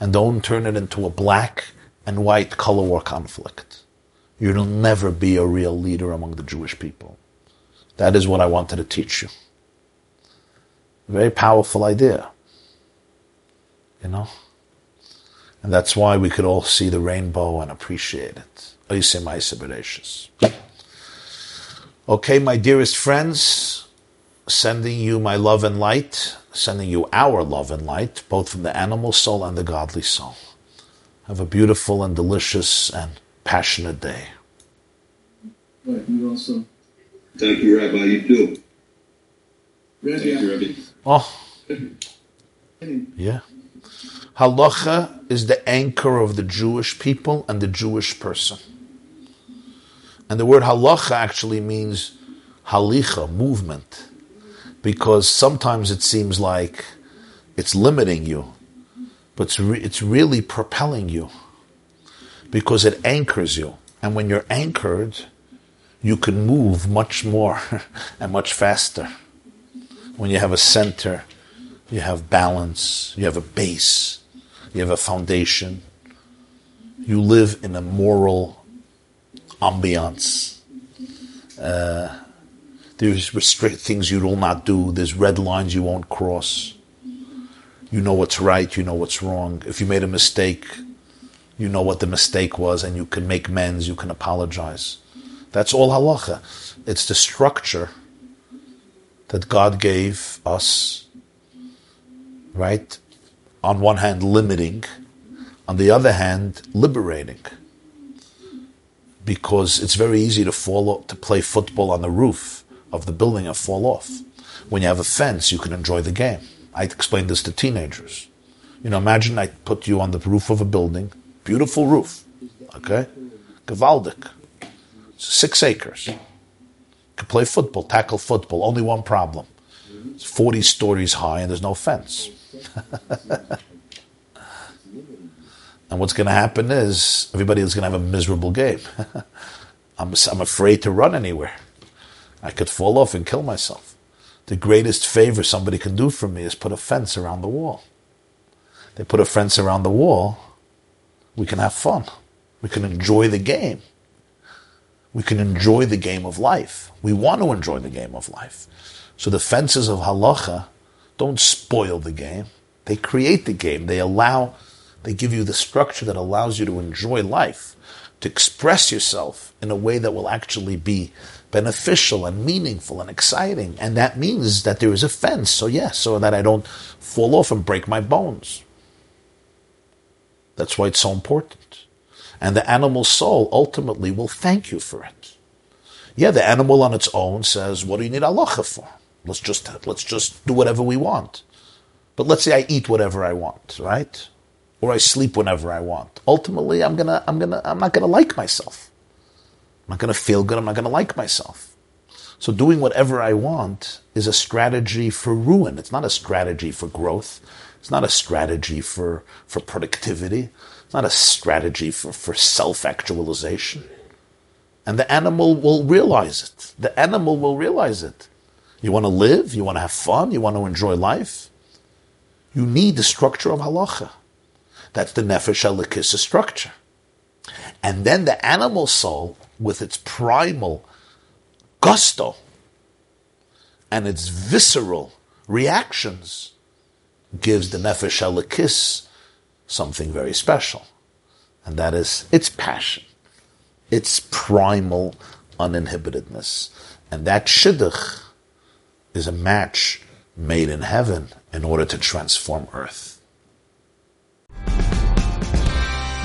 And don't turn it into a black and white color war conflict. You'll never be a real leader among the Jewish people. That is what I wanted to teach you. Very powerful idea. You know? And that's why we could all see the rainbow and appreciate it. Okay, my dearest friends, sending you my love and light, sending you our love and light, both from the animal soul and the godly soul. Have a beautiful and delicious and passionate day. Right, you also. Thank you, Rabbi. You too. Rabbi, Thank you, Rabbi. Oh, yeah. Halacha is the anchor of the Jewish people and the Jewish person. And the word halacha actually means halicha, movement, because sometimes it seems like it's limiting you, but it's, re- it's really propelling you because it anchors you. And when you're anchored, you can move much more and much faster. When you have a center, you have balance, you have a base, you have a foundation. You live in a moral ambiance. Uh, there's restrict things you will not do. There's red lines you won't cross. You know what's right. You know what's wrong. If you made a mistake, you know what the mistake was, and you can make amends. You can apologize. That's all halacha. It's the structure that God gave us. Right. On one hand, limiting. On the other hand, liberating because it's very easy to fall to play football on the roof of the building and fall off. When you have a fence, you can enjoy the game. I explained this to teenagers. You know, imagine I put you on the roof of a building, beautiful roof, okay, gewaldic, six acres. could play football, tackle football. Only one problem: it's forty stories high and there's no fence. and what's going to happen is everybody is going to have a miserable game. I'm, I'm afraid to run anywhere. I could fall off and kill myself. The greatest favor somebody can do for me is put a fence around the wall. They put a fence around the wall, we can have fun. We can enjoy the game. We can enjoy the game of life. We want to enjoy the game of life. So the fences of halacha don't spoil the game. They create the game. They allow, they give you the structure that allows you to enjoy life, to express yourself in a way that will actually be beneficial and meaningful and exciting. And that means that there is a fence. So yes, so that I don't fall off and break my bones. That's why it's so important. And the animal soul ultimately will thank you for it. Yeah, the animal on its own says, "What do you need halacha for? Let's just let's just do whatever we want." But let's say I eat whatever I want, right? Or I sleep whenever I want. Ultimately, I'm gonna I'm gonna I'm not gonna like myself. I'm not gonna feel good. I'm not gonna like myself. So doing whatever I want is a strategy for ruin. It's not a strategy for growth. It's not a strategy for, for productivity. It's not a strategy for, for self actualization. And the animal will realize it. The animal will realize it. You want to live, you want to have fun, you want to enjoy life. You need the structure of halacha. That's the nefesh elikisa structure. And then the animal soul, with its primal gusto and its visceral reactions, gives the nefesh elokis something very special, and that is its passion, its primal uninhibitedness, and that shidduch is a match made in heaven in order to transform earth.